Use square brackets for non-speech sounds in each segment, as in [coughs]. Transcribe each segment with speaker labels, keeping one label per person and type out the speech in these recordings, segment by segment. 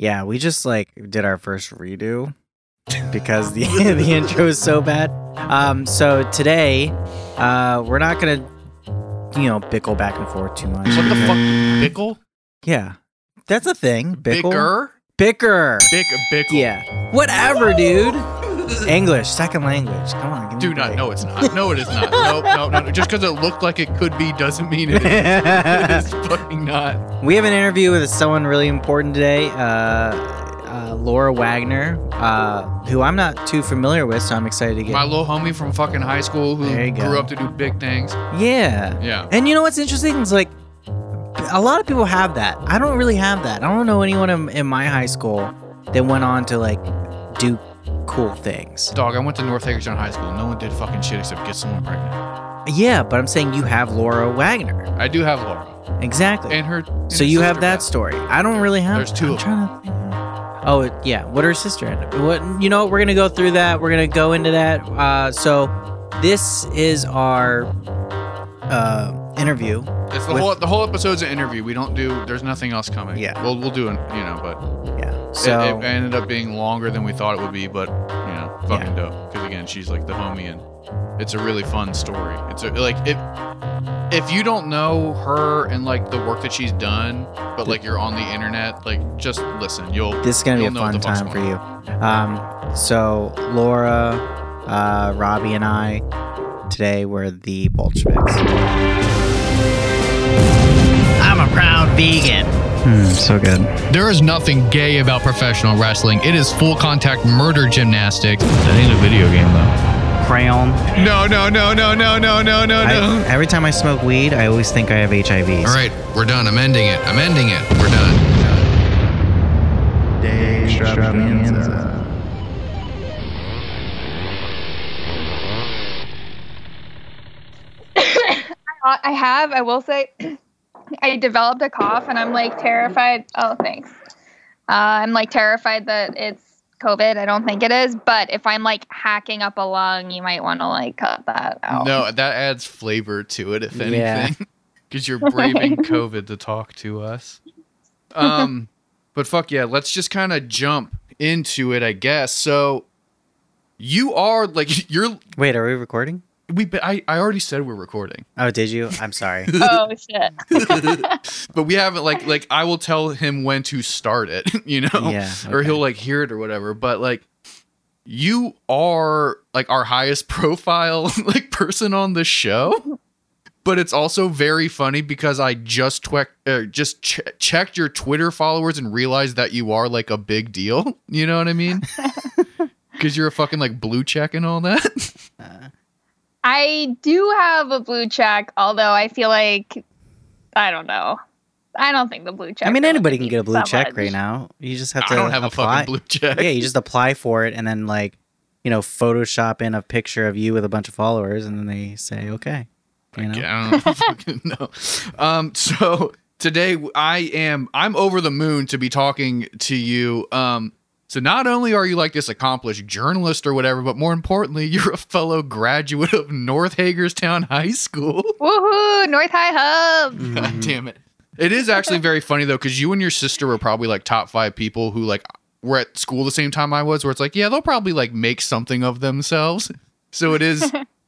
Speaker 1: Yeah, we just like did our first redo because [laughs] the [laughs] the intro is so bad. Um, so today, uh, we're not gonna, you know, bickle back and forth too much.
Speaker 2: What the fuck? Bickle?
Speaker 1: Yeah, that's a thing. Bickle.
Speaker 2: Bicker?
Speaker 1: Bicker.
Speaker 2: Bick, bickle.
Speaker 1: Yeah. Whatever, dude. English, second language. Come on. give
Speaker 2: Do
Speaker 1: a
Speaker 2: not.
Speaker 1: break.
Speaker 2: No, it's not. No, it is not. No, no, no. no. Just because it looked like it could be doesn't mean it is. [laughs] it is fucking not.
Speaker 1: We have an interview with someone really important today, uh, uh, Laura Wagner, uh, who I'm not too familiar with, so I'm excited to get.
Speaker 2: My little homie from fucking high school who
Speaker 1: There you go.
Speaker 2: grew up to do big things.
Speaker 1: yeah.
Speaker 2: Yeah.
Speaker 1: And you know what's interesting? It's like a lot of people have that. I don't really have that. I don't know anyone in, in my high school that went on to like do cool things.
Speaker 2: Dog, I went to North Hagerstown High School. No one did fucking shit except get someone pregnant.
Speaker 1: Yeah, but I'm saying you have Laura Wagner.
Speaker 2: I do have Laura.
Speaker 1: Exactly.
Speaker 2: And her. and
Speaker 1: so
Speaker 2: her
Speaker 1: you have that story. I don't really have.
Speaker 2: There's two
Speaker 1: I'm
Speaker 2: of
Speaker 1: trying to think. Oh it- yeah, what her sister end up? What you know? We're gonna go through that. We're gonna go into that. Uh, so this is our uh, interview.
Speaker 2: It's the
Speaker 1: with-
Speaker 2: whole the whole episode's an interview. We don't do. There's nothing else coming.
Speaker 1: Yeah.
Speaker 2: We'll we'll do it. You know, but
Speaker 1: Yeah.
Speaker 2: It-
Speaker 1: So
Speaker 2: it, ended up being longer than we thought it would be. But you know, fucking dope. Because again, she's like the homie, and it's a really fun story. It's a, like if if you don't know her and like the work that she's done, but like you're on the internet, like just listen. You'll
Speaker 1: this is gonna be a
Speaker 2: you'll know what
Speaker 1: fun time for you. Um, so Laura, uh, Robbie, and I today were the Bolsheviks. I'm a proud vegan. Hmm, so good.
Speaker 2: There is nothing gay about professional wrestling. It is full contact murder gymnastics. That ain't a video game though.
Speaker 1: Crayon.
Speaker 2: No, no, no, no, no, no, no, no,
Speaker 1: I, every time I smoke weed, I always think I have HIV.
Speaker 2: All right, we're done. I'm ending it. I'm ending it. We're done.
Speaker 3: Uh, [coughs] I have. I will say, I developed a cough, and I'm like terrified. Oh, thanks. Uh, I'm like terrified that it's COVID. I don't think it is, but if I'm like hacking up a lung, you might want to like cut that out.
Speaker 2: No, that adds flavor to it, if anything, [laughs] because you're braving COVID to talk to us. [laughs] Um, but fuck yeah, let's just kind of jump into it, I guess. So, you are like [laughs] you're
Speaker 1: Wait, are we recording?
Speaker 2: We. I I already said we're recording,
Speaker 1: Oh, did you? I'm sorry. [laughs]
Speaker 3: Oh shit. [laughs]
Speaker 2: but we haven't like like I will tell him when to start it, [laughs] you know,
Speaker 1: Yeah,
Speaker 2: or he'll like hear it or whatever. But like. You are like our highest profile like person on the show. but it's also very funny because I just twe- uh, just ch- checked your Twitter followers and realized that you are like a big deal. You know what I mean? Because you're a fucking like blue check and all that.
Speaker 3: I do have a blue check, although I feel like I don't know. I don't think the blue check.
Speaker 1: I mean,
Speaker 3: really
Speaker 1: anybody can get a blue check
Speaker 3: much.
Speaker 1: right now. You just have to
Speaker 2: I don't have
Speaker 1: apply.
Speaker 2: a fucking blue check.
Speaker 1: Yeah, you just apply for it and then like, you know, Photoshop in a picture of you with a bunch of followers, and then they say okay. You know?
Speaker 2: I don't [laughs] fucking know. Um, so today I am I'm over the moon to be talking to you. Um, so not only are you like this accomplished journalist or whatever, but more importantly, [laughs] you're a fellow graduate of North Hagerstown High School. [laughs]
Speaker 3: Woohoo! North High Hub.
Speaker 1: Mm-hmm.
Speaker 2: God damn it. It is actually very funny though, because you and your sister were probably like top five people who like were at school the same time I was, where it's like, yeah, they'll probably like make something of themselves. [laughs] So it is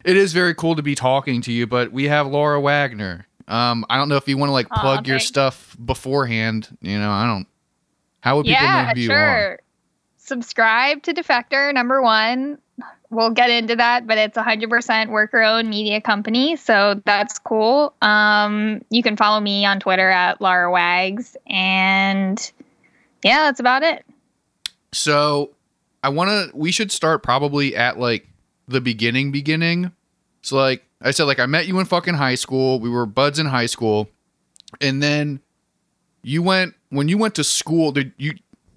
Speaker 2: it is very cool to be talking to you, but we have Laura Wagner. Um, I don't know if you want to like
Speaker 3: Aw,
Speaker 2: plug your
Speaker 3: thanks.
Speaker 2: stuff beforehand. You know, I don't how would people know
Speaker 3: Yeah,
Speaker 2: who you are?
Speaker 3: Subscribe to Defector number one. We'll get into that, but it's 100% worker-owned media company, so that's cool. Um, you can follow me on Twitter at Lara Wags, and yeah, that's about it.
Speaker 2: So I want to. We should start probably at like the beginning, beginning. So like I said, like I met you in fucking high school. We were buds in high school, and then you went when you went to school. Did you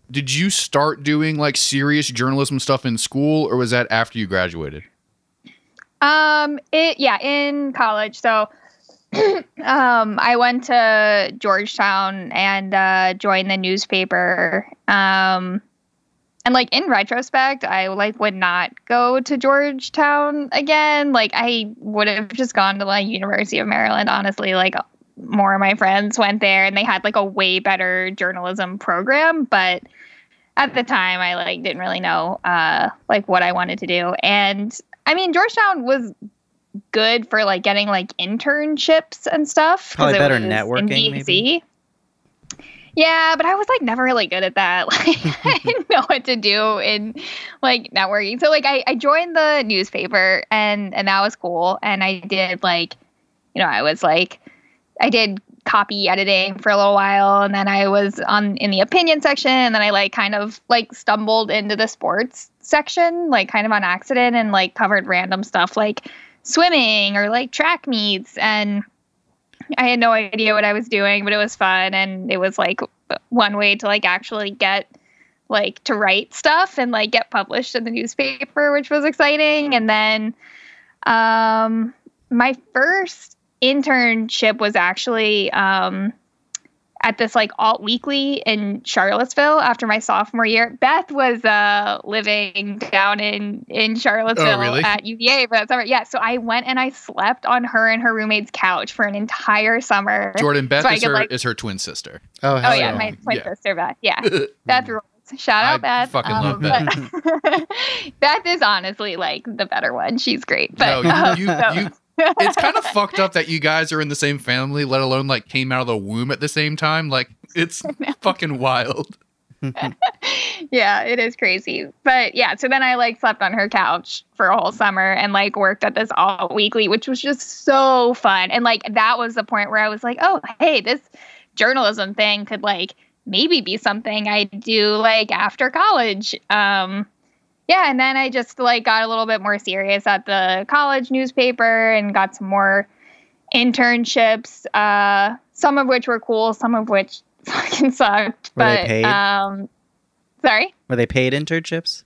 Speaker 2: did you start doing like serious journalism stuff in school, or was that after you graduated?
Speaker 3: Um, it yeah, in college. So [clears throat] um I went to Georgetown and uh joined the newspaper. Um and like in retrospect, I like would not go to Georgetown again. Like I would have just gone to like University of Maryland, honestly. Like more of my friends went there and they had like a way better journalism program, but at the time I like didn't really know uh like what I wanted to do. And I mean Georgetown was good for like getting like internships and stuff.
Speaker 1: Probably better networking, maybe?
Speaker 3: Yeah, but I was like never really good at that. [laughs] Like I didn't know what to do in like networking. So like I, I joined the newspaper and and that was cool. And I did like, you know, I was like I did copy editing for a little while and then I was on in the opinion section and then I like kind of like stumbled into the sports section, like kind of on accident and like covered random stuff like swimming or like track meets and I had no idea what I was doing, but it was fun and it was like one way to like actually get like to write stuff and like get published in the newspaper, which was exciting. And then um my first internship was actually um at this like alt weekly in Charlottesville after my sophomore year. Beth was uh living down in in Charlottesville
Speaker 2: really?
Speaker 3: at UVA for that summer. Yeah, so I went and I slept on her and her roommate's couch for an entire summer.
Speaker 2: Jordan Beth
Speaker 3: So
Speaker 2: is
Speaker 3: could,
Speaker 2: her
Speaker 3: like-
Speaker 2: is her twin sister.
Speaker 1: Oh,
Speaker 3: Oh yeah,
Speaker 1: yeah.
Speaker 3: my twin
Speaker 2: Yeah.
Speaker 3: sister Beth. Yeah, [laughs] Beth rules. Shout
Speaker 2: I
Speaker 3: out Beth.
Speaker 2: fucking love
Speaker 3: but- [laughs] Beth is honestly like the better one. She's great. But
Speaker 2: no,
Speaker 3: um,
Speaker 2: you, [laughs]
Speaker 3: so-
Speaker 2: you, you it's kind of [laughs] fucked up that you guys are in the same family, let alone like came out of the womb at the same time. Like it's [laughs] fucking wild. [laughs]
Speaker 3: yeah, it is crazy. But yeah, so then I like slept on her couch for a whole summer and like worked at this all weekly, which was just so fun. And like that was the point where I was like, oh, hey, this journalism thing could like maybe be something I do like after college. Um yeah, and then I just like got a little bit more serious at the college newspaper and got some more internships, uh some of which were cool, some of which [laughs] fucking sucked.
Speaker 1: Were they
Speaker 3: but
Speaker 1: paid?
Speaker 3: um sorry.
Speaker 1: Were they paid internships?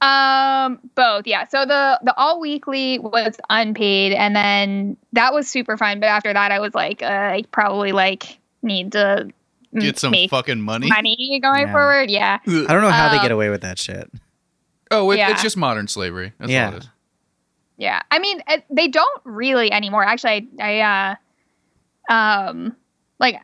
Speaker 3: Um, both, yeah. So the the all weekly was unpaid, and then that was super fun. But after that, I was like, uh, I probably like need to
Speaker 2: Get some fucking money.
Speaker 3: money going
Speaker 1: Yeah.
Speaker 3: forward. Yeah,
Speaker 1: I don't know how they
Speaker 3: Um,
Speaker 1: get away with that shit.
Speaker 2: Oh, it,
Speaker 3: Yeah.
Speaker 2: it's just modern slavery. That's
Speaker 1: Yeah.
Speaker 2: all it is.
Speaker 3: yeah. I mean, it, they don't really anymore. Actually, I, I uh, um, like,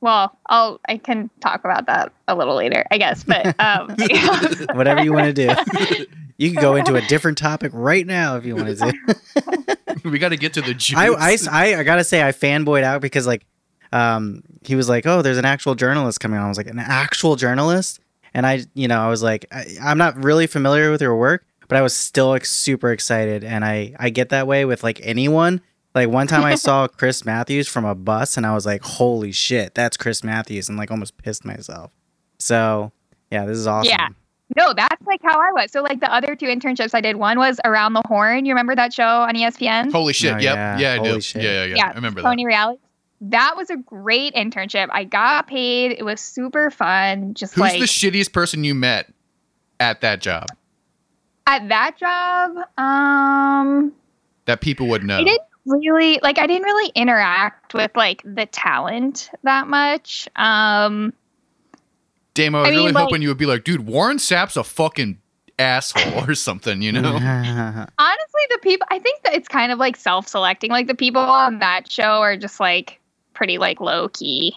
Speaker 3: well, I'll I can talk about that a little later, I guess. But [laughs] um, [laughs]
Speaker 1: Whatever you want to do. You can go into a different topic right now if you wanted to. [laughs]
Speaker 2: we got to get to the juice.
Speaker 1: I, I, I, I gotta say I fanboyed out because like um he was like oh there's an actual journalist coming on I was like an actual journalist and I you know I was like I, I'm not really familiar with your work but I was still like super excited and I I get that way with like anyone like one time I [laughs] saw Chris Matthews from a bus and I was like holy shit that's Chris Matthews and like almost pissed myself so yeah this is awesome
Speaker 3: Yeah. no, that's like how I was. So like the other two internships I did, one was Around the Horn. You remember that show on ESPN?
Speaker 2: Holy shit.
Speaker 1: Oh,
Speaker 2: yep.
Speaker 1: yeah.
Speaker 2: Yeah, I
Speaker 1: Holy
Speaker 2: do.
Speaker 1: shit.
Speaker 2: Yeah, yeah, yeah,
Speaker 3: Yeah,
Speaker 2: I remember that.
Speaker 3: Tony Reali. That was a great internship. I got paid. It was super fun. Just.
Speaker 2: Who's
Speaker 3: like
Speaker 2: the shittiest person you met at that job
Speaker 3: at that job, um,
Speaker 2: that people would know?
Speaker 3: I didn't really like. I didn't really interact with like the talent that much. Um,
Speaker 2: Damn, I was
Speaker 3: I mean,
Speaker 2: really
Speaker 3: like-
Speaker 2: hoping you would be like, dude, Warren Sapp's a fucking asshole or something, you know? [laughs]
Speaker 3: honestly, the people. I think that it's kind of like self-selecting. Like the people on that show are just like pretty like low key.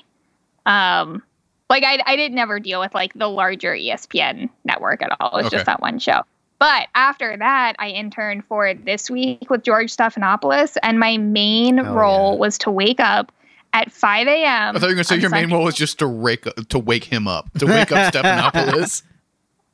Speaker 3: Um, like I, I did never deal with like the larger ESPN network at all. It was
Speaker 2: Okay.
Speaker 3: just that one show. But after that, I interned for this week with George Stephanopoulos, and my main
Speaker 1: Oh,
Speaker 3: role
Speaker 1: yeah.
Speaker 3: was to wake up at 5 a.m.
Speaker 2: I thought you were gonna say
Speaker 3: on
Speaker 2: your main role was just to wake to wake him up, to wake up [laughs] Stephanopoulos. [laughs]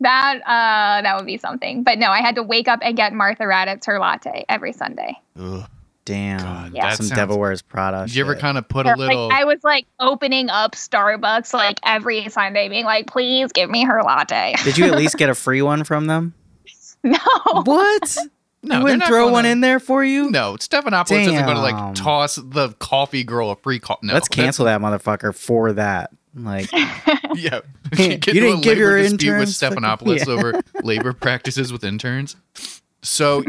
Speaker 3: that uh, that would be something. But no, I had to wake up and get Martha Raddatz her latte every Sunday.
Speaker 2: Ugh.
Speaker 1: Damn
Speaker 2: God,
Speaker 3: Yeah.
Speaker 2: that
Speaker 1: some
Speaker 2: sounds-
Speaker 1: Devil Wears Prada
Speaker 2: Did you ever kind of put a
Speaker 3: Like,
Speaker 2: little?
Speaker 3: I was like opening up Starbucks like every Sunday, being like, "Please give me her latte." [laughs]
Speaker 1: did you at least get a free one from them [laughs]
Speaker 3: no,
Speaker 1: what [laughs]
Speaker 2: no,
Speaker 1: you
Speaker 2: they're
Speaker 1: wouldn't throw
Speaker 2: gonna-
Speaker 1: one in there for you
Speaker 2: No, Stephanopoulos isn't going to like toss the coffee girl a free coffee. No,
Speaker 1: Let's cancel that motherfucker for that. Like,
Speaker 2: Yeah,
Speaker 1: You
Speaker 2: Get
Speaker 1: didn't give your
Speaker 2: labor dispute with
Speaker 1: interns fucking-
Speaker 2: Stephanopoulos
Speaker 1: Yeah.
Speaker 2: over labor practices with interns. So,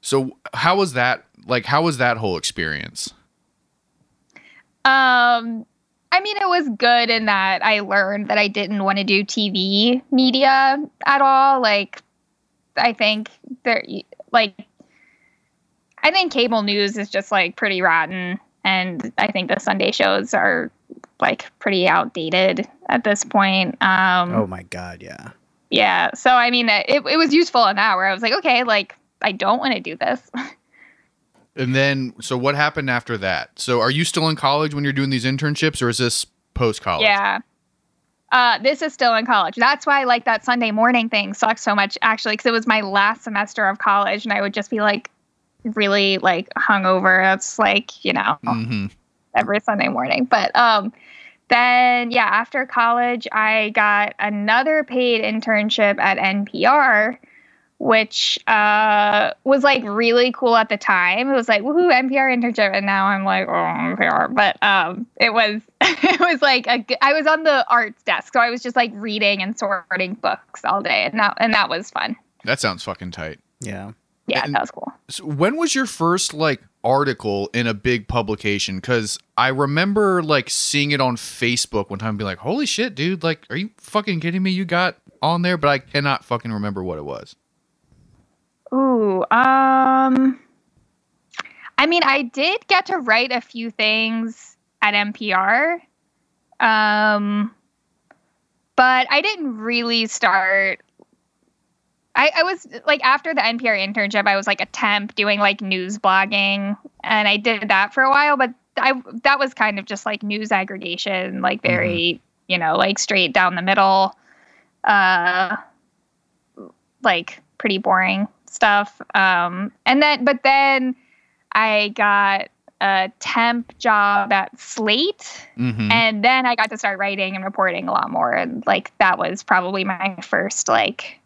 Speaker 2: so how was that? Like, how was that whole experience?
Speaker 3: um, I mean, it was good in that I learned that I didn't want to do TV media at all. Like, I think there, like, I think cable news is just like pretty rotten, and I think the Sunday shows are like pretty outdated at this point. Um,
Speaker 1: oh my god, yeah.
Speaker 3: Yeah. So I mean, it it was useful in that where I was like, okay, like I don't want to do this. [laughs]
Speaker 2: And then, so what happened after that? So, are you still in college when you're doing these internships, or is this post college?
Speaker 3: Yeah. Uh, this is still in college. That's why like that Sunday morning thing sucks so much actually because it was my last semester of college and I would just be like really like hungover. It's like you know
Speaker 2: Mm-hmm.
Speaker 3: every Sunday morning. But um, then yeah, after college, I got another paid internship at NPR, which uh was like really cool at the time. It was like woohoo NPR internship, and now I'm like oh NPR. But um, it was [laughs] it was like a g- I was on the arts desk, so I was just like reading and sorting books all day, and that and that was fun.
Speaker 2: That sounds fucking tight.
Speaker 1: Yeah.
Speaker 3: Yeah,
Speaker 2: And-
Speaker 3: that was cool.
Speaker 2: So when was your first like article in a big publication? Because I remember like seeing it on Facebook one time, and be like, "Holy shit, dude! Like, are you fucking kidding me? You got on there?" But I cannot fucking remember what it was.
Speaker 3: Ooh, um I mean, I did get to write a few things at NPR. Um but I didn't really start I, I was like after the NPR internship, I was like a temp doing like news blogging and I did that for a while, but I that was kind of just like news aggregation, like very, you know, like straight down the middle. Uh like pretty boring stuff. Um, and then, but then I got a temp job at Slate,
Speaker 2: Mm-hmm.
Speaker 3: and then I got to start writing and reporting a lot more. And like that was probably my first like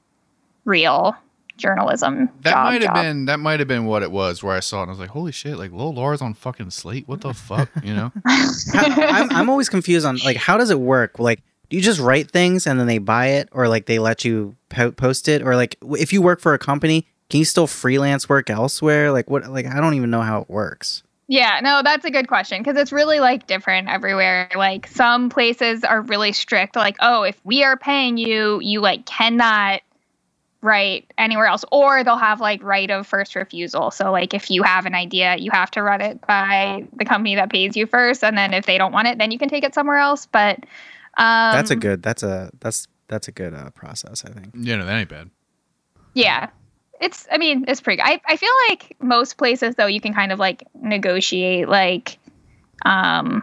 Speaker 3: real journalism
Speaker 2: that
Speaker 3: job.
Speaker 2: might have
Speaker 3: job.
Speaker 2: been that might have been what it was. Where I saw it, and I was like, "Holy shit! Like, Lil Laura's on fucking Slate. What the fuck?" You know? [laughs]
Speaker 1: How, I'm, I'm always confused on like how does it work? Like, do you just write things and then they buy it, or like they let you po- post it, or like if you work for a company, can you still freelance work elsewhere? Like what? Like I don't even know how it works.
Speaker 3: Yeah, no, that's a good question because it's really like different everywhere. Like some places are really strict, like, oh, if we are paying you, you like cannot write anywhere else, or they'll have like right of first refusal. So like if you have an idea, you have to run it by the company that pays you first, and then if they don't want it, then you can take it somewhere else. But um,
Speaker 1: that's a good. That's a that's that's a good uh, process. I think.
Speaker 2: Yeah, no, that ain't bad.
Speaker 3: Yeah. It's I mean, it's pretty I, I feel like most places though you can kind of like negotiate like um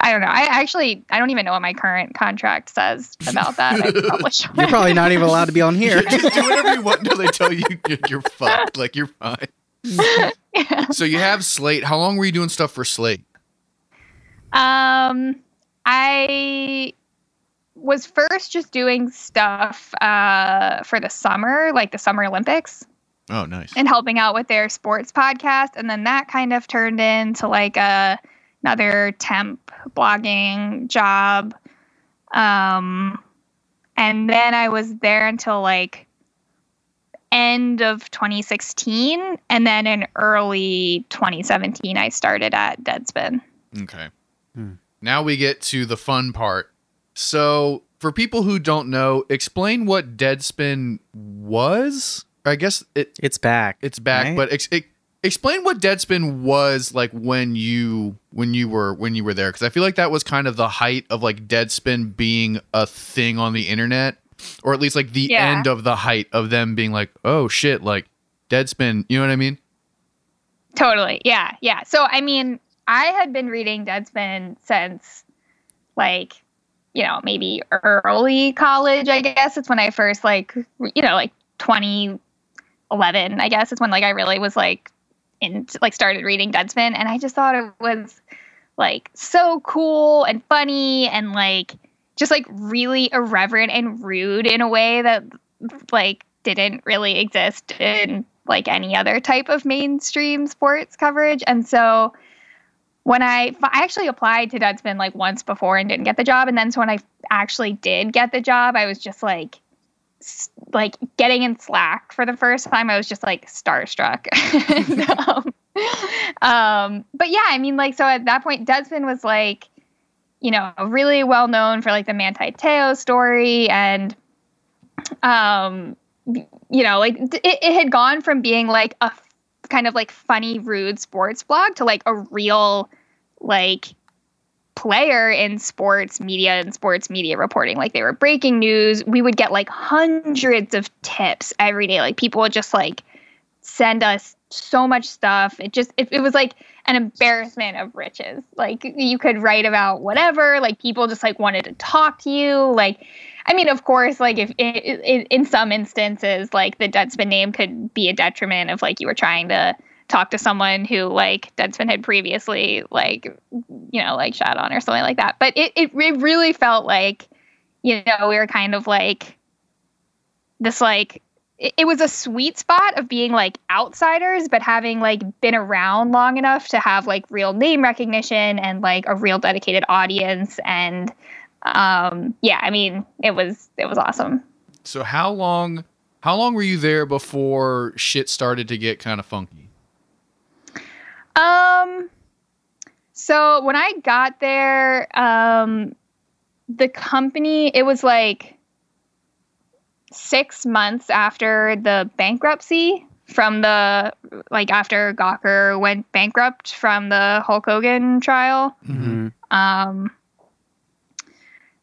Speaker 3: I don't know. I actually I don't even know what my current contract says about that. I [laughs] probably.
Speaker 1: You're probably not even allowed to be on here.
Speaker 2: Just do whatever you want until they tell you [laughs] you're, you're fucked. Like you're fine. [laughs] So you have Slate. How long were you doing stuff for Slate?
Speaker 3: Um, I was first just doing stuff uh, for the summer, like the Summer Olympics,
Speaker 2: Oh, nice.
Speaker 3: and helping out with their sports podcast, and then that kind of turned into like a another temp blogging job. Um, and then I was there until like end of 2016, and then in early 2017, I started at Deadspin.
Speaker 2: Okay.
Speaker 1: Hmm.
Speaker 2: Now we get to the fun part. So, for people who don't know, explain what Deadspin was. I guess it
Speaker 1: It's back.
Speaker 2: it's back,
Speaker 1: right?
Speaker 2: but ex- ex- explain what Deadspin was like when you when you were when you were there because I feel like that was kind of the height of like Deadspin being a thing on the internet, or at least like the
Speaker 3: Yeah.
Speaker 2: end of the height of them being like, oh shit, like Deadspin. You know what I mean?
Speaker 3: Totally. Yeah. Yeah. So, I mean, I had been reading Deadspin since like, you know, maybe early college, I guess. It's when I first, like, you know, like 2011, I guess, is when, like, I really was, like, in, like, started reading Deadspin. And I just thought it was, like, so cool and funny and, like, just, like, really irreverent and rude in a way that, like, didn't really exist in like any other type of mainstream sports coverage. And so when I I actually applied to Deadspin like once before and didn't get the job, and then so when I actually did get the job, I was just like like getting in Slack for the first time. I was just like starstruck. [laughs] Um, um, but yeah, I mean, like so at that point, Deadspin was like you know really well known for like the Manti Te'o story and um you know, like it, it had gone from being like a kind of like funny, rude sports blog to like a real like player in sports media and sports media reporting. Like they were breaking news. We would get like hundreds of tips every day. Like people would just like send us so much stuff. It just it, it was like an embarrassment of riches. Like you could write about whatever. Like people just like wanted to talk to you. Like I mean, of course, like if in, in some instances, like the Deadspin name could be a detriment of like you were trying to talk to someone who like Deadspin had previously like you know like shot on or something like that. But it it, really felt like you know we were kind of like this like it, it was a sweet spot of being like outsiders but having like been around long enough to have like real name recognition and like a real dedicated audience and um yeah i mean it was it was awesome
Speaker 2: So how long how long were you there before shit started to get kind of funky?
Speaker 3: Um, so when I got there, um, the company, it was like six months after the bankruptcy from the, like after Gawker went bankrupt from the Hulk Hogan trial.
Speaker 1: Mhm.
Speaker 3: Um,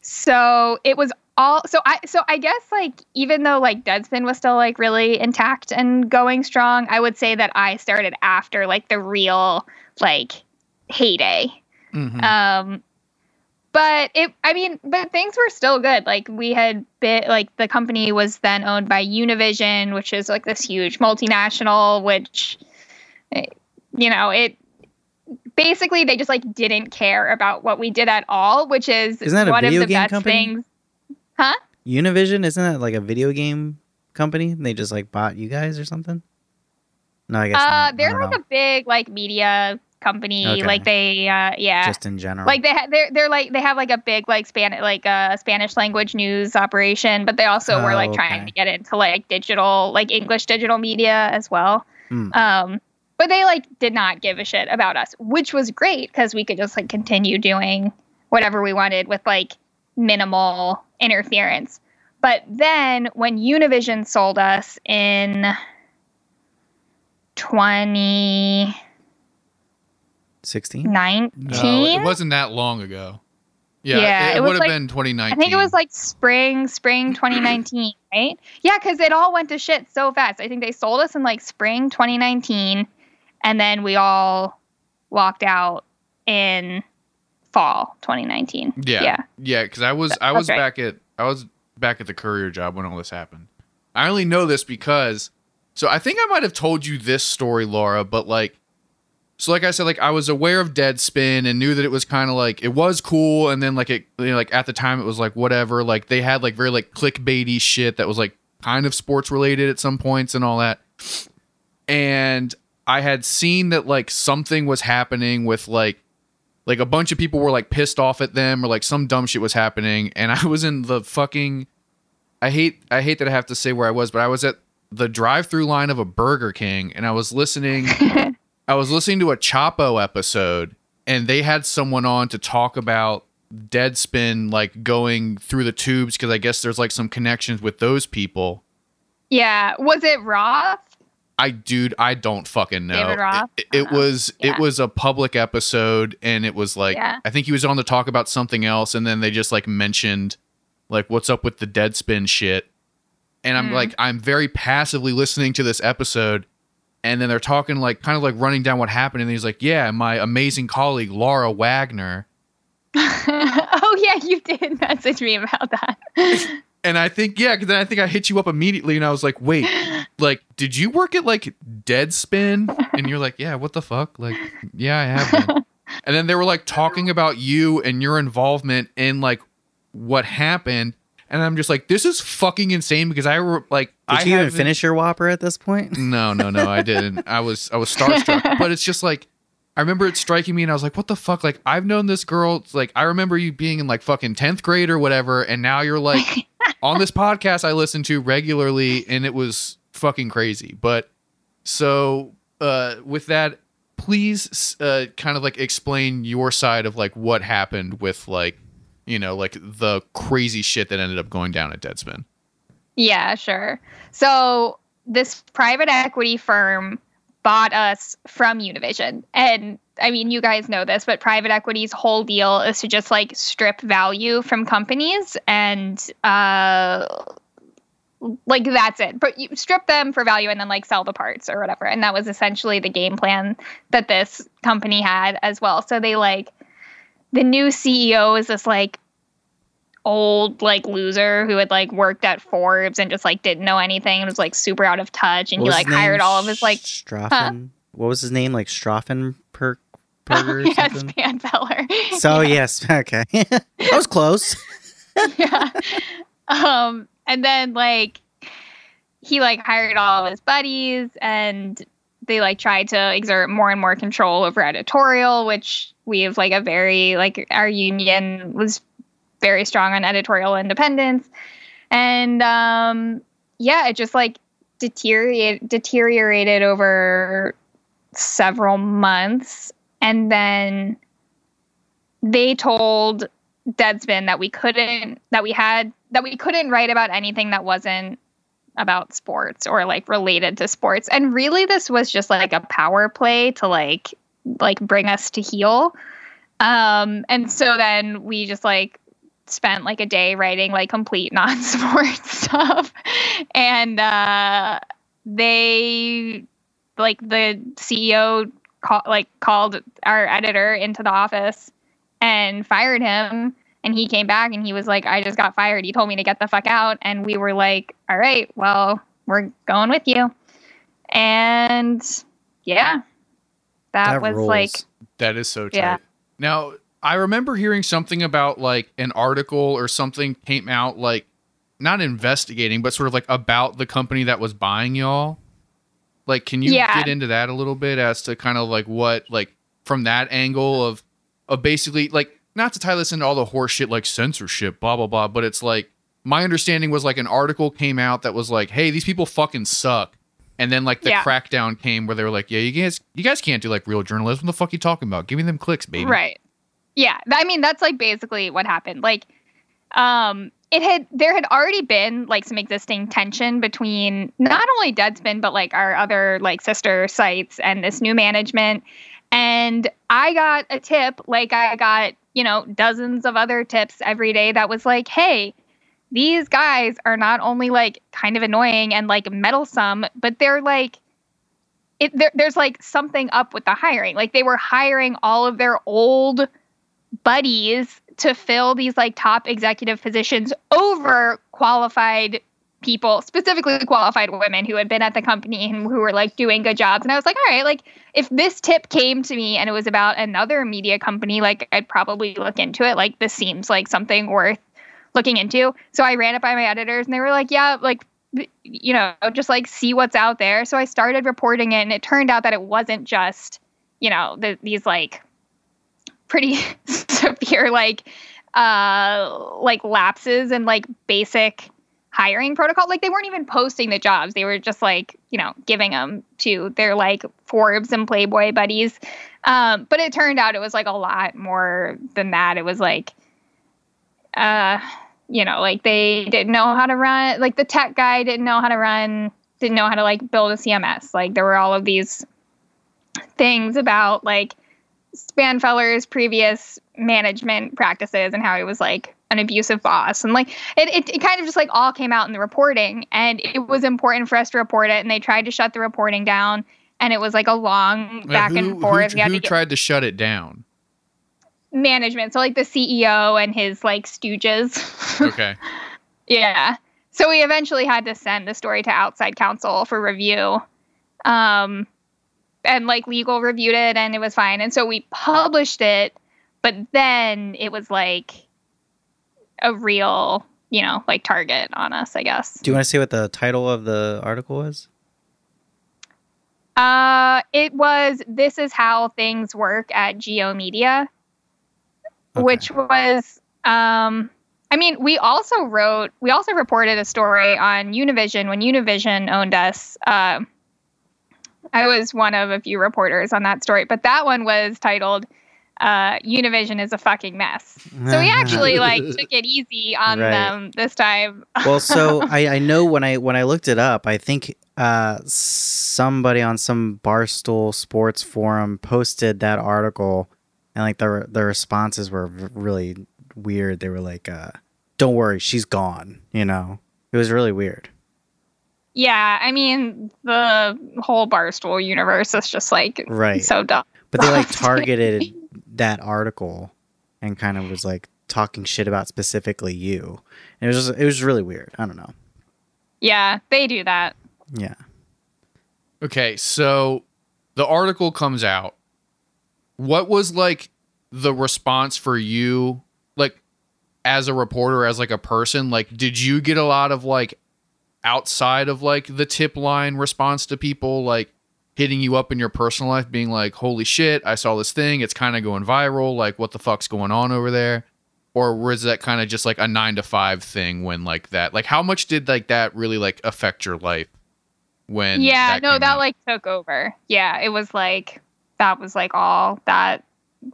Speaker 3: so it was all so I so I guess like even though like Deadspin was still like really intact and going strong, I would say that I started after like the real like heyday.
Speaker 2: Mhm.
Speaker 3: Um but it I mean, but things were still good. Like we had bit like the company was then owned by Univision, which is like this huge multinational which eh, you know, it basically they just like didn't care about what we did at all, which is
Speaker 1: Isn't that a
Speaker 3: one
Speaker 1: video
Speaker 3: of the
Speaker 1: game
Speaker 3: best
Speaker 1: company?
Speaker 3: things. Huh?
Speaker 1: Univision isn't that like a video game company? They just like bought you guys or something. No, I guess
Speaker 3: Uh,
Speaker 1: not.
Speaker 3: They're like
Speaker 1: know.
Speaker 3: a big like media company.
Speaker 1: Okay.
Speaker 3: Like they, uh, yeah,
Speaker 1: just in general.
Speaker 3: like they ha- they're they're like they have like a big like Spanish like uh, Spanish language news operation, but they also were
Speaker 1: Oh,
Speaker 3: like
Speaker 1: okay.
Speaker 3: trying to get into like digital like English digital media as well.
Speaker 1: Hmm.
Speaker 3: Um, but they like did not give a shit about us, which was great because we could just like continue doing whatever we wanted with like minimal interference. But then when Univision sold us in 2019,
Speaker 1: sixteen.
Speaker 2: No, it wasn't that long ago. Yeah,
Speaker 3: Yeah,
Speaker 2: it,
Speaker 3: it was
Speaker 2: would have
Speaker 3: like-
Speaker 2: been 2019.
Speaker 3: I think it was like spring, spring 2019, [laughs] right? Yeah, because it all went to shit so fast. I think they sold us in like spring 2019, and then we all walked out in fall 2019.
Speaker 2: Yeah.
Speaker 3: Yeah.
Speaker 2: Yeah, because I was I was
Speaker 3: right.
Speaker 2: back at I was back at the courier job when all this happened. I only know this because so I think I might have told you this story, Laura, but like so like I said, like I was aware of Deadspin and knew that it was kind of like it was cool, and then like it you know, like at the time it was like whatever. Like they had like very like clickbaity shit that was like kind of sports related at some points and all that. And I had seen that like something was happening with like like a bunch of people were like pissed off at them or like some dumb shit was happening and [laughs] i was in the fucking i hate i hate that i have to say where i was but i was at the drive-through line of a burger king and i was listening [laughs] i was listening to a chapo episode and they had someone on to talk about deadspin like going through the tubes because i guess there's like some connections with those people
Speaker 3: Yeah. Was it Roth?
Speaker 2: I dude, I don't fucking know. It, it, it
Speaker 3: Uh,
Speaker 2: was
Speaker 3: yeah.
Speaker 2: it was a public episode, and it was like
Speaker 3: Yeah.
Speaker 2: I think he was on to talk about something else, and then they just like mentioned like what's up with the Deadspin shit, and I'm
Speaker 3: Mm.
Speaker 2: like I'm very passively listening to this episode, and then they're talking like kind of like running down what happened, and he's like, yeah, my amazing colleague Laura Wagner, [laughs]
Speaker 3: oh yeah, you did [laughs] message me about that. [laughs]
Speaker 2: and I think yeah, 'cause then I think I hit you up immediately, and I was like, wait, [gasps] like did you work at like Deadspin? And you're like, yeah, what the fuck? Like, yeah, I have been. [laughs] And then they were like talking about you and your involvement in like what happened. And I'm just like, this is fucking insane because I were like
Speaker 1: Did
Speaker 2: I
Speaker 1: you even finish your Whopper at this point? [laughs]
Speaker 2: No, no, no, I didn't. I was I was starstruck. [laughs] but it's just like I remember it striking me and I was like, what the fuck? Like I've known this girl. It's like I remember you being in like fucking 10th grade or whatever, and now you're like on this podcast I listen to regularly, and it was fucking crazy. But so uh with that, please uh kind of like explain your side of like what happened with like you know, like the crazy shit that ended up going down at Deadspin.
Speaker 3: Yeah, sure. So this private equity firm bought us from Univision. And I mean, you guys know this, but private equity's whole deal is to just like strip value from companies and uh like that's it. But you strip them for value and then like sell the parts or whatever. And that was essentially the game plan that this company had as well. So they like the new CEO is this like old like loser who had like worked at Forbes and just like didn't know anything and was like super out of touch and
Speaker 1: What
Speaker 3: he like hired all of his like
Speaker 1: Straffen. What was his name? Like Straffen per
Speaker 3: Oh, [laughs] yes,
Speaker 1: something.
Speaker 3: Panfeller.
Speaker 1: So
Speaker 3: Yeah.
Speaker 1: yes, okay, [laughs] that was close. [laughs]
Speaker 3: yeah. Um, and then like he like hired all of his buddies and they like tried to exert more and more control over editorial, which we have like a very like our union was very strong on editorial independence. And um yeah, it just like deteriorated deteriorated over several months and then they told Deadspin that we couldn't that we had that we couldn't write about anything that wasn't about sports or like related to sports. And really this was just like a power play to like like bring us to heel. Um and so then we just like spent like a day writing like complete [laughs] non-sports stuff. And uh they like the CEO call, like called our editor into the office and fired him and he came back and he was like i just got fired he told me to get the fuck out and we were like all right well we're going with you and yeah that, was
Speaker 1: rules.
Speaker 3: like
Speaker 2: That is so tight.
Speaker 3: Yeah.
Speaker 2: Now, I remember hearing something about like an article or something came out like not investigating, but sort of like about the company that was buying y'all. Like, can you
Speaker 3: Yeah.
Speaker 2: get into that a little bit as to kind of like what like from that angle of of basically like not to tie this into all the horse shit like censorship, blah blah blah, but it's like my understanding was like an article came out that was like, hey, these people fucking suck. And then like the
Speaker 3: Yeah.
Speaker 2: crackdown came where they were like, yeah, you guys you guys can't do like real journalism. What the fuck you talking about? Give me them clicks, baby.
Speaker 3: Right. Yeah. I mean, that's like basically what happened. Like, um, it had there had already been like some existing tension between not only Deadspin but like our other like sister sites and this new management. And I got a tip, like I got you know dozens of other tips every day that was like, hey. These guys are not only like kind of annoying and like meddlesome, but they're like it, there, there's like something up with the hiring. Like they were hiring all of their old buddies to fill these like top executive positions over qualified people, specifically qualified women who had been at the company and who were like doing good jobs. And I was like, all right, like if this tip came to me and it was about another media company, like I'd probably look into it. Like this seems like something worth looking into. So I ran it by my editors and they were like, yeah, like you know, just like see what's out there. So I started reporting it and it turned out that it wasn't just, you know, the, these like pretty [laughs] severe like uh like lapses and like basic hiring protocol. Like they weren't even posting the jobs. They were just like you know giving them to their like forbes and playboy buddies. Um but it turned out it was like a lot more than that. It was like uh you know like they didn't know how to run like the tech guy didn't know how to run didn't know how to like build a cms like there were all of these things about like Spanfeller's previous management practices and how he was like an abusive boss and like it, it, it kind of just like all came out in the reporting and it was important for us to report it and they tried to shut the reporting down and it was like a long back
Speaker 2: who,
Speaker 3: and forth
Speaker 2: Who,
Speaker 3: had
Speaker 2: who
Speaker 3: to
Speaker 2: tried to shut it down?
Speaker 3: management so like the ceo and his like stooges
Speaker 2: Okay. [laughs]
Speaker 3: Yeah. So we eventually had to send the story to outside counsel for review. Um and like legal reviewed it and it was fine. And so we published it, but then it was like a real, you know, like target on us, I guess.
Speaker 1: Do you want to say what the title of the article was?
Speaker 3: Uh it was this is how things work at G/O Media,
Speaker 1: Okay.
Speaker 3: which was um I mean, we also wrote, we also reported a story on Univision when Univision owned us. Um, I was one of a few reporters on that story, but that one was titled uh, Univision is a fucking mess. So we [laughs] actually like took it easy on
Speaker 1: Right.
Speaker 3: them this time.
Speaker 1: well, so [laughs] I, I know when I when I looked it up, I think uh, somebody on some Barstool Sports forum posted that article, and like the the responses were really weird. They were like, uh, "Don't worry, she's gone." You know, it was really weird.
Speaker 3: Yeah, I mean the whole Barstool universe is just like
Speaker 1: Right.
Speaker 3: so dumb.
Speaker 1: But they like [laughs] targeted that article and kind of was like talking shit about specifically you. And it was just, it was really weird. I don't know.
Speaker 3: Yeah, they do that.
Speaker 1: Yeah.
Speaker 2: Okay, so the article comes out. What was like the response for you like as a reporter as like a person? Like did you get a lot of like outside of like the tip line response to people like hitting you up in your personal life being like, "Holy shit, I saw this thing. It's kind of going viral. Like what the fuck's going on over there?" Or was that kind of just like a 9 to 5 thing when like that? Like how much did like that really like affect your life? When
Speaker 3: yeah,
Speaker 2: that
Speaker 3: no, that
Speaker 2: out?
Speaker 3: like took over. Yeah, it was like that was like all that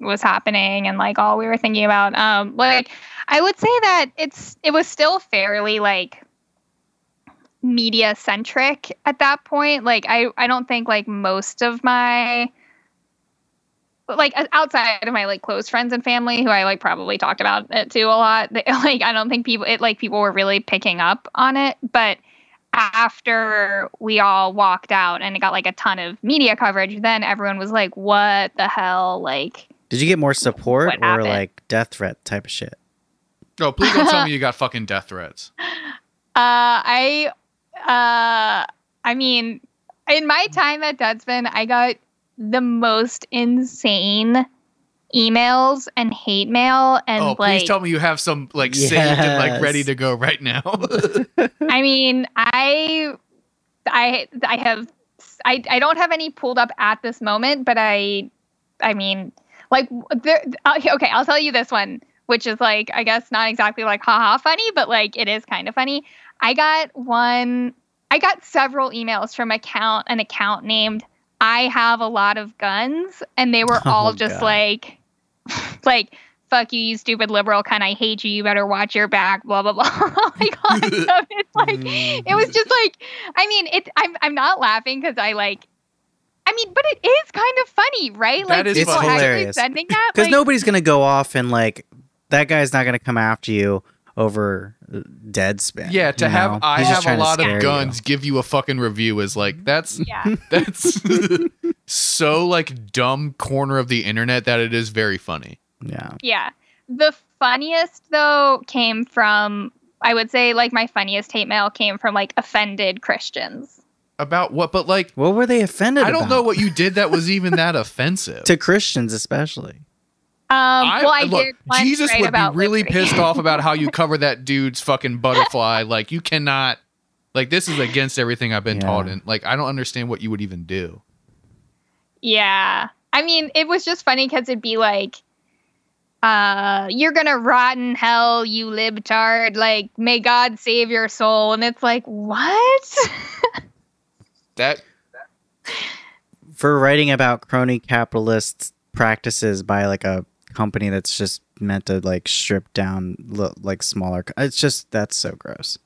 Speaker 3: was happening and like all we were thinking about. Um, like I would say that it's it was still fairly like media centric at that point. Like I I don't think like most of my like outside of my like close friends and family who I like probably talked about it to a lot. They, [laughs] like I don't think people it like people were really picking up on it, but after we all walked out and it got like a ton of media coverage, then everyone was like, "What the hell?" Like,
Speaker 1: Did you get more support or
Speaker 3: happened?
Speaker 1: like death threat type of shit?
Speaker 2: Oh, please don't tell me [laughs] you got fucking death threats.
Speaker 3: uh, I, uh, I mean, in my time at Deadspin, I got the most insane emails and hate mail and
Speaker 2: oh,
Speaker 3: like
Speaker 2: please tell me you have some like saved and like ready to go right now. [laughs]
Speaker 3: I mean, I, I, I have, I, I don't have any pulled up at this moment, but I, I mean, like there. uh, Okay, I'll tell you this one, which is like, I guess not exactly like haha funny, but like it is kind of funny. I got one. I got several emails from account an account named I have a lot of guns, and they were [laughs] oh, all
Speaker 1: Oh,
Speaker 3: just
Speaker 1: God.
Speaker 3: like, [laughs] like. Fuck you, you stupid liberal cunt. I hate you. You better watch your back. Blah blah [laughs] blah. like all that stuff. It's like mm. it was just like I mean it. I'm I'm not laughing because I like. I mean, but it is kind of funny, right?
Speaker 2: That
Speaker 3: like
Speaker 2: is
Speaker 3: people
Speaker 2: funny.
Speaker 3: actually sending that.
Speaker 1: Because
Speaker 3: like,
Speaker 1: nobody's gonna go off and like that guy's not gonna come after you over Deadspin.
Speaker 2: yeah, to have
Speaker 1: know?
Speaker 2: I have a lot
Speaker 1: scare
Speaker 2: of
Speaker 1: you.
Speaker 2: guns give you a fucking review is like that's
Speaker 3: Yeah. [laughs]
Speaker 2: that's so like dumb corner of the internet that it is very funny.
Speaker 1: Yeah.
Speaker 3: Yeah. The funniest though came from I would say like my funniest hate mail came from like offended Christians.
Speaker 2: About what? But like
Speaker 1: What were they offended
Speaker 2: I don't know what you did that was even that [laughs] offensive.
Speaker 1: to Christians especially.
Speaker 3: Um, well, I
Speaker 2: look,
Speaker 3: did
Speaker 2: Jesus
Speaker 3: write
Speaker 2: would be really
Speaker 3: liberty.
Speaker 2: pissed off about how you [laughs] cover that dude's fucking butterfly. Like you cannot, like this is against everything I've been
Speaker 1: Yeah.
Speaker 2: taught, and like I don't understand what you would even do.
Speaker 3: Yeah. I mean, it was just funny because it'd be like, uh, you're gonna rot in hell, you libtard. Like, may God save your soul. And it's like, what? [laughs]
Speaker 2: That
Speaker 1: For writing about crony capitalist practices by like a company that's just meant to like strip down lo- like smaller. co- It's just that's so gross.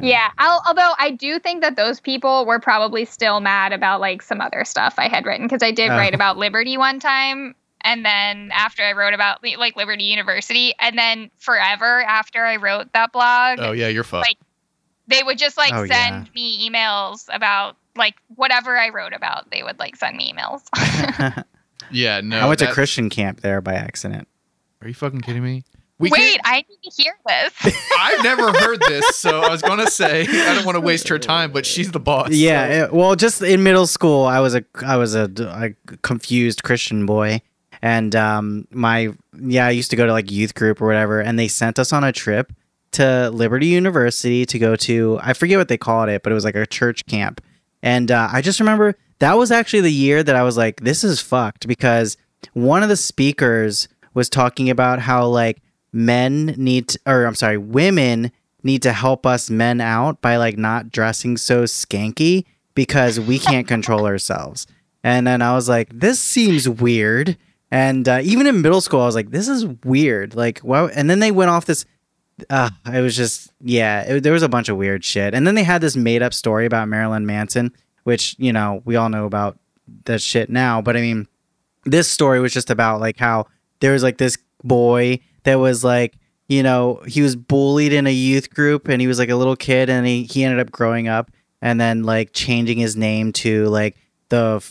Speaker 3: yeah. I'll, although I do think that those people were probably still mad about like some other stuff I had written because I did
Speaker 1: Oh.
Speaker 3: write about Liberty one time. And then after I wrote about like Liberty University, and then forever after I wrote that blog,
Speaker 2: oh yeah, you're fucked.
Speaker 3: Like, they would just like
Speaker 1: Oh,
Speaker 3: send
Speaker 1: yeah.
Speaker 3: me emails about like whatever I wrote about. They would like send me emails. [laughs] [laughs] [laughs]
Speaker 2: yeah, no.
Speaker 1: I went to
Speaker 2: that-
Speaker 1: Christian camp there by accident.
Speaker 2: Are you fucking kidding me? We
Speaker 3: Wait,
Speaker 2: can't-
Speaker 3: I need to hear this. [laughs]
Speaker 2: I've never heard this, so I was gonna say I don't want to waste her time, but she's the boss.
Speaker 1: Yeah,
Speaker 2: so-
Speaker 1: it- well, just in middle school, I was a I was a, a confused Christian boy, and um, my yeah, I used to go to like youth group or whatever, and they sent us on a trip to Liberty University to go to I forget what they called it, but it was like a church camp, and uh, I just remember that was actually the year that I was like, this is fucked because one of the speakers was talking about how like men need to, or I'm sorry, women need to help us men out by like not dressing so skanky because we can't control ourselves. And then I was like, this seems weird And uh, even in middle school, I was like, this is weird. Like, wow. And then they went off this. Uh, it was just, yeah, it, there was a bunch of weird shit. And then they had this made up story about Marilyn Manson, which, you know, we all know about that shit now. But I mean, this story was just about like how there was like this boy that was like, you know, he was bullied in a youth group and he was like a little kid and he, he ended up growing up and then like changing his name to like the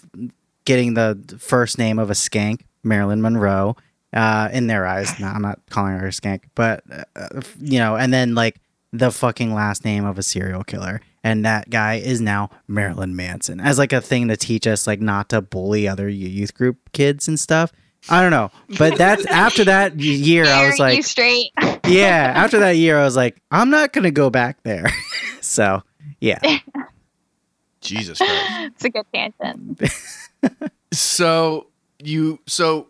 Speaker 1: getting the first name of a skank, Marilyn Monroe. Uh, in their eyes, no, I'm not calling her a skank, but uh, you know, and then like the fucking last name of a serial killer, and that guy is now Marilyn Manson as like a thing to teach us like not to bully other youth group kids and stuff. I don't know, but that's [laughs] after that year, I was like,
Speaker 3: straight. [laughs]
Speaker 1: yeah, after that year, I was like, I'm not gonna go back there. [laughs] so yeah.
Speaker 2: Jesus Christ.
Speaker 3: it's a good tangent.
Speaker 2: so you so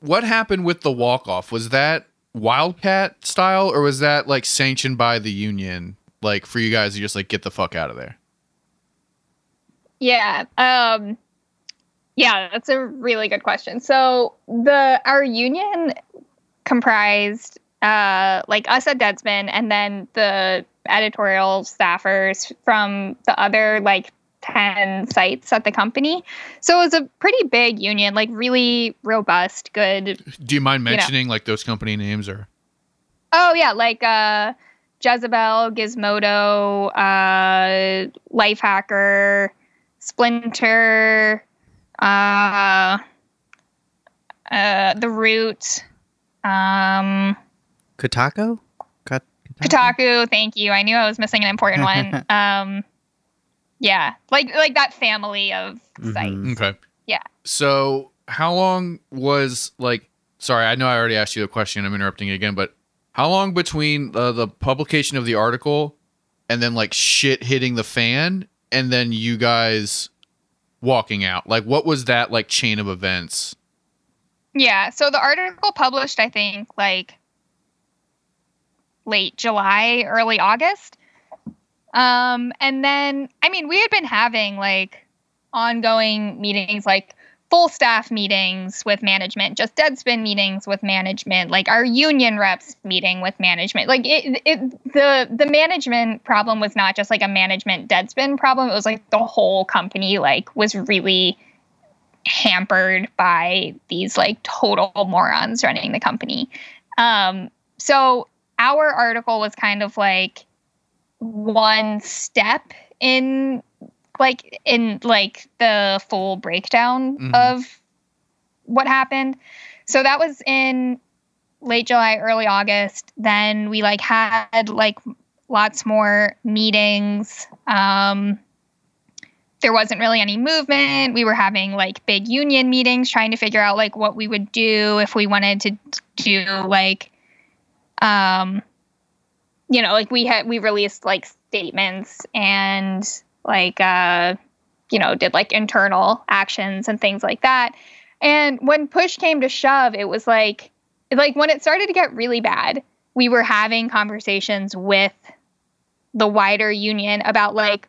Speaker 2: what happened with the walk off? Was that Wildcat style or was that like sanctioned by the union? Like for you guys to just like get the fuck out of there?
Speaker 3: Yeah. Um yeah, that's a really good question. So the our union comprised uh like us at Deadspin and then the editorial staffers from the other like 10 sites at the company. So it was a pretty big union, like really robust, good.
Speaker 2: Do you mind mentioning you know. like those company names or?
Speaker 3: Oh yeah, like uh Jezebel, Gizmodo, uh Lifehacker, Splinter, uh uh The Root, um
Speaker 1: Kotaku?
Speaker 3: Kotaku? Kotaku, thank you. I knew I was missing an important one. [laughs] Um yeah, like like that family of mm-hmm. sites.
Speaker 2: Okay.
Speaker 3: Yeah.
Speaker 2: So how long was like? Sorry, I know I already asked you the question. I'm interrupting again, but how long between uh, the publication of the article and then like shit hitting the fan and then you guys walking out? Like, what was that like chain of events?
Speaker 3: Yeah. So the article published, I think, like late July, early August. Um, and then, I mean, we had been having like ongoing meetings, like full staff meetings with management, just deadspin meetings with management, like our union reps meeting with management. Like it, it the the management problem was not just like a management deadspin problem. It was like the whole company like was really hampered by these like total morons running the company. Um, so our article was kind of like one step in like in like the full breakdown mm-hmm. of what happened. So that was in late July, early August. Then we like had like lots more meetings. Um, there wasn't really any movement. We were having like big union meetings trying to figure out like what we would do if we wanted to do like um you know, like we had we released like statements and like uh you know, did like internal actions and things like that. And when push came to shove, it was like like when it started to get really bad, we were having conversations with the wider union about like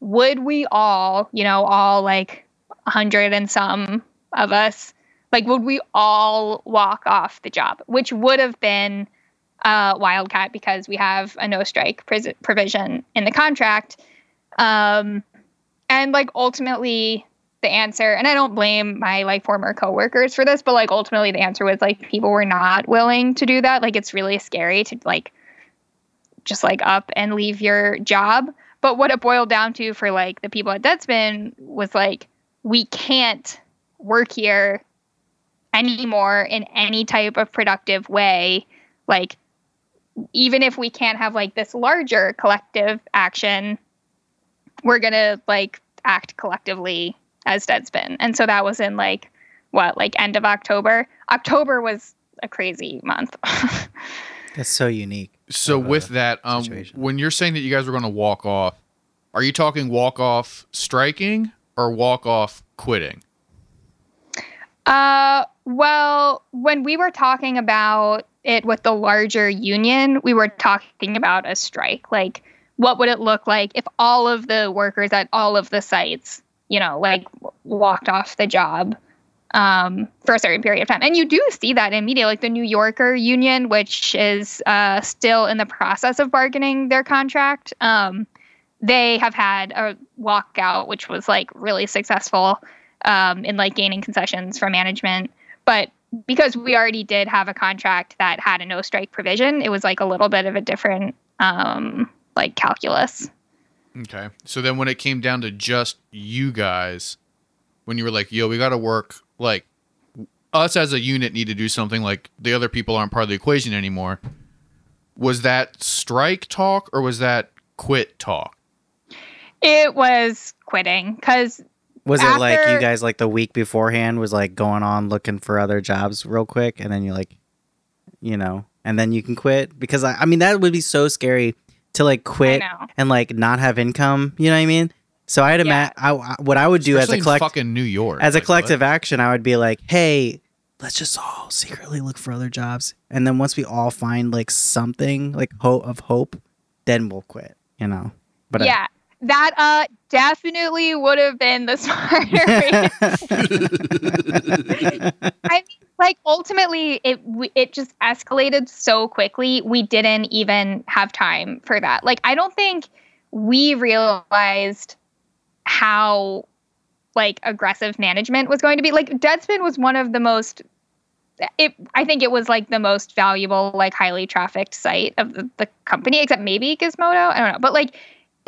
Speaker 3: would we all, you know, all like a hundred and some of us, like would we all walk off the job, which would have been uh, Wildcat because we have a no strike provision in the contract. Um, and like ultimately, the answer, and I don't blame my like former coworkers for this, but like ultimately the answer was like people were not willing to do that. Like it's really scary to like just like up and leave your job. But what it boiled down to for like the people at Deadspin was like we can't work here anymore in any type of productive way. Like even if we can't have like this larger collective action, we're gonna like act collectively as Deadspin. And so that was in like what, like end of October. October was a crazy month. [laughs]
Speaker 1: That's so unique.
Speaker 2: So with that, um, when you're saying that you guys were going to walk off, are you talking walk off striking or walk off quitting?
Speaker 3: Uh, well, when we were talking about it with the larger union, we were talking about a strike. Like, what would it look like if all of the workers at all of the sites, you know, like walked off the job? um, for a certain period of time. And you do see that in media, like the New Yorker union, which is uh, still in the process of bargaining their contract. Um, they have had a walkout, which was like really successful um, in like gaining concessions from management. But because we already did have a contract that had a no strike provision, it was like a little bit of a different um, like calculus.
Speaker 2: Okay. So then when it came down to just you guys, when you were like, yo, we got to work, like, us as a unit need to do something like the other people aren't part of the equation anymore. Was that strike talk or was that quit talk?
Speaker 3: It was quitting because
Speaker 1: Was it like you guys like the week beforehand was like going on looking for other jobs real quick and then you like you know and then you can quit because I, I mean that would be so scary to like quit and like not have income, you know what I mean? So I'd
Speaker 3: Yeah.
Speaker 1: imagine I, I- what I would do
Speaker 2: Especially
Speaker 1: as a collect
Speaker 2: fucking New York.
Speaker 1: as a
Speaker 2: Like, what?
Speaker 1: collective action, I would be like, "Hey, let's just all secretly look for other jobs, and then once we all find like something like hope of hope, then we'll quit." You know? But
Speaker 3: yeah, that uh definitely would have been the [laughs] smarter. [laughs] I mean, like ultimately, it it just escalated so quickly. We didn't even have time for that. Like, I don't think we realized how like aggressive management was going to be. Like, Deadspin was one of the most. It, I think it was like the most valuable, like highly trafficked site of the, the company, except maybe Gizmodo. I don't know, but like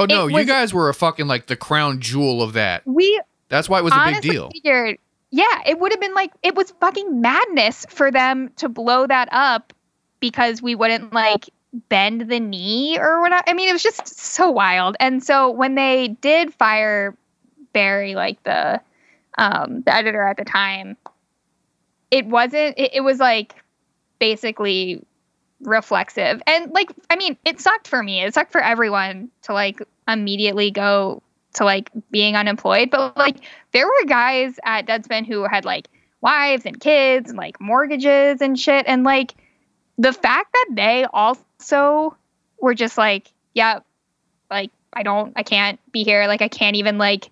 Speaker 2: Oh no,
Speaker 3: it
Speaker 2: you guys were a fucking like the crown jewel of that.
Speaker 3: we
Speaker 2: That's why it was a big deal.
Speaker 3: figured, yeah, it would have been like it was fucking madness for them to blow that up because we wouldn't like bend the knee or whatever. I mean, it was just so wild. And so when they did fire Barry, like the um, the editor at the time, it wasn't. It, it was like basically reflexive. And like i mean it sucked for me. It sucked for everyone to like immediately go to like being unemployed. But like there were guys at deadspin who had like wives and kids and like mortgages and shit. And like the fact that they also were just like yeah like i don't i can't be here. Like i can't even like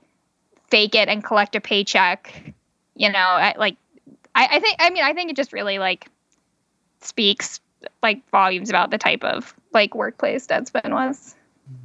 Speaker 3: fake it and collect a paycheck you know? I, like I, I think i mean i think it just really like speaks like volumes about the type of like workplace Deadspin was.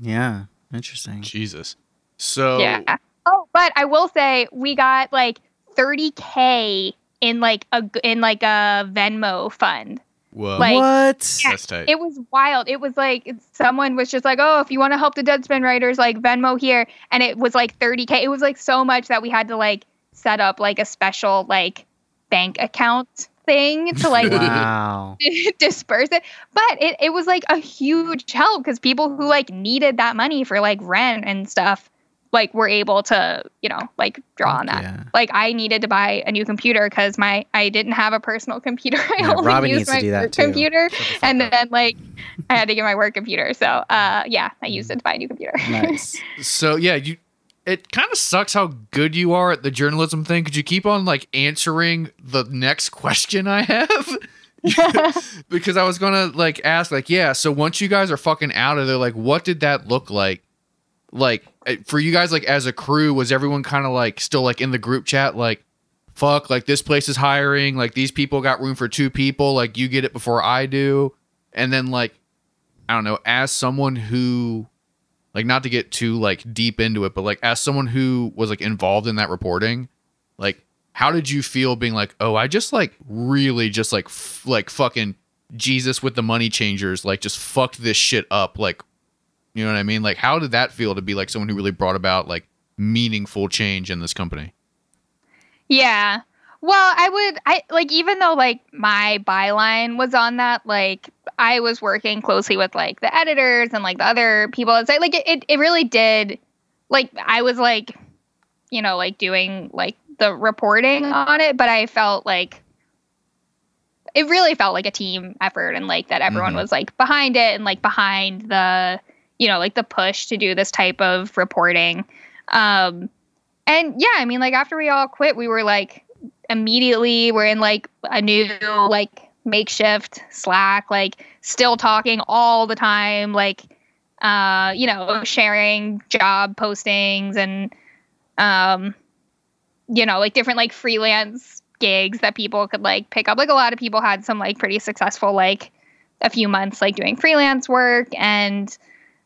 Speaker 1: yeah, interesting.
Speaker 2: Jesus. So
Speaker 3: Yeah. Oh, but I will say we got like 30k in like a in like a Venmo fund.
Speaker 2: whoa.
Speaker 3: Like-
Speaker 1: what?
Speaker 3: Yeah.
Speaker 2: That's tight.
Speaker 3: It was wild. It was like someone was just like, "Oh, if you want to help the Deadspin writers, like Venmo here," and it was like 30k. It was like so much that we had to like set up like a special like bank account thing to like [laughs]
Speaker 1: wow. [laughs]
Speaker 3: disperse it. But it, it was like a huge help because people who like needed that money for like rent and stuff, like were able to, you know, like draw on that.
Speaker 1: Yeah.
Speaker 3: Like I needed to buy a new computer because my I didn't have a personal computer. [laughs] I
Speaker 1: Yeah,
Speaker 3: only
Speaker 1: Robin
Speaker 3: used
Speaker 1: needs to
Speaker 3: my
Speaker 1: do that
Speaker 3: work
Speaker 1: too.
Speaker 3: computer.
Speaker 2: Shut the
Speaker 3: And
Speaker 2: up.
Speaker 3: then like I had to get my work computer. So uh yeah, I used it to buy a new computer.
Speaker 1: Nice.
Speaker 2: So yeah, you it kind of sucks how good you are at the journalism thing. Could you keep on like answering the next question I have? [laughs] because I was gonna like ask, like, yeah, so once you guys are fucking out of there, like, what did that look like? Like eh, for you guys, like as a crew, was everyone kind of like still like in the group chat, like, fuck, like this place is hiring, like these people got room for two people, like you get it before I do, and then like, I don't know, as someone who like not to get too like deep into it but like as someone who was like involved in that reporting like how did you feel being like oh i just like really just like f- like fucking jesus with the money changers like just fucked this shit up like you know what i mean like how did that feel to be like someone who really brought about like meaningful change in this company
Speaker 3: Yeah. Well, I would I like even though like my byline was on that, like I was working closely with like the editors and like the other people outside. Like it, it, it really did like I was like, you know, like doing like the reporting on it, but I felt like it really felt like a team effort and like that everyone
Speaker 2: Mhm.
Speaker 3: was like behind it and like behind the you know like the push to do this type of reporting um and yeah i mean like after we all quit we were like immediately we're in like a new like makeshift slack like still talking all the time like uh you know sharing job postings and um you know like different like freelance gigs that people could like pick up. Like a lot of people had some like pretty successful like a few months like doing freelance work and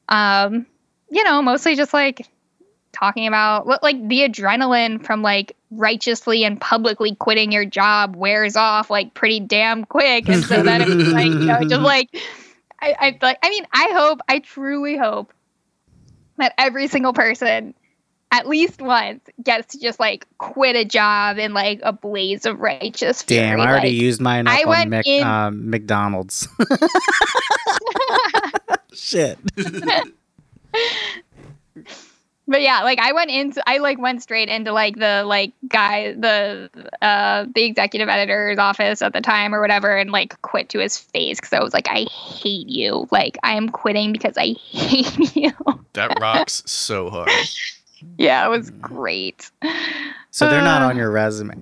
Speaker 3: um you know, mostly just like talking about like the adrenaline from like righteously and publicly quitting your job wears off like pretty damn quick and so then it's like you know just [laughs] like I, I like I mean I hope I truly hope that every single person at least once gets to just like quit a job in like a blaze of righteous fury.
Speaker 1: Damn, I already
Speaker 3: like,
Speaker 1: used mine
Speaker 3: I
Speaker 1: on
Speaker 3: went in-
Speaker 1: um, McDonald's. [laughs] [laughs] Shit.
Speaker 3: But yeah, like I went into I like went straight into like the like guy the uh the executive editor's office at the time or whatever and like quit to his face because I was like I hate you like I am quitting because I [laughs] hate you.
Speaker 2: That rocks so hard. [laughs]
Speaker 3: yeah, it was great.
Speaker 1: So they're not
Speaker 3: Uh.
Speaker 1: on your resume.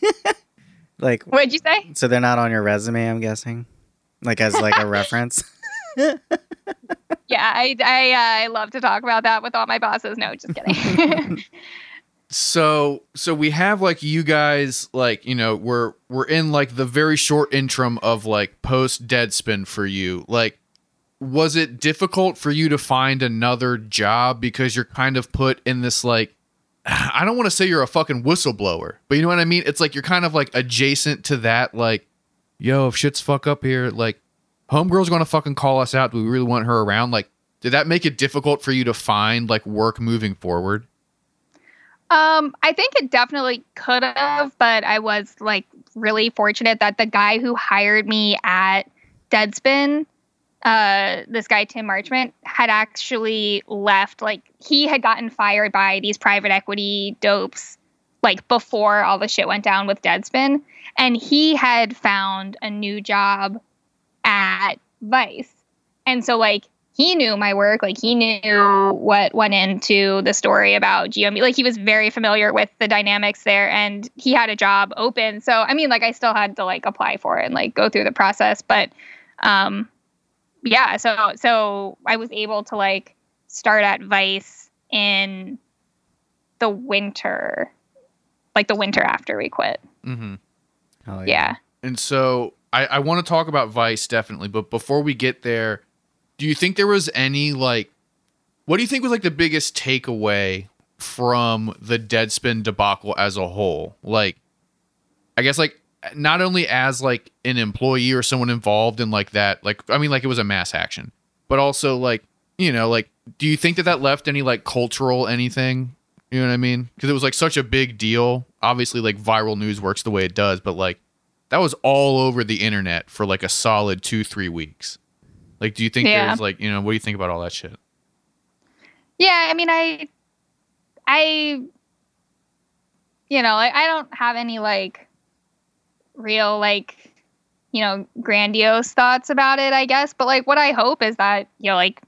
Speaker 1: [laughs] like,
Speaker 3: What'd you say?
Speaker 1: so they're not on your resume. I'm guessing, like as like a reference.
Speaker 3: Yeah, I I uh, I love to talk about that with all my bosses. No, just kidding. [laughs]
Speaker 2: so so we have like you guys like you know we're we're in like the very short interim of like post deadspin for you like was it difficult for you to find another job because you're kind of put in this like i don't want to say you're a fucking whistleblower but you know what i mean it's like you're kind of like adjacent to that like yo if shit's fuck up here like homegirl's gonna fucking call us out do we really want her around like did that make it difficult for you to find like work moving forward
Speaker 3: Um, I think it definitely could have, but I was like really fortunate that the guy who hired me at Deadspin, uh, this guy Tim Marchman, had actually left. Like he had gotten fired by these private equity dopes, like before all the shit went down with Deadspin, and he had found a new job at Vice, and so like he knew my work. Like he knew what went into the story about GMB like he was very familiar with the dynamics there and he had a job open. So I mean like I still had to like apply for it and like go through the process. But um yeah so so I was able to like start at Vice in the winter like the winter after we quit.
Speaker 2: Mm-hmm.
Speaker 1: Oh,
Speaker 3: yeah.
Speaker 2: And so I, I want to talk about Vice definitely, but before we get there, do you think there was any like what do you think was like the biggest takeaway from the Deadspin debacle as a whole? Like I guess like not only as like an employee or someone involved in like that, like I mean like it was a mass action, but also like, you know, like do you think that that left any like cultural anything? You know what I mean? Because it was like such a big deal. Obviously, like viral news works the way it does, but like that was all over the internet for like a solid two, three weeks. Like, do you think
Speaker 3: Yeah.
Speaker 2: there's like, you know, what do you think about all that shit?
Speaker 3: Yeah, I mean, I, I, you know, I, I don't have any like real like, you know, grandiose thoughts about it. I guess, but like, what I hope is that you know, like,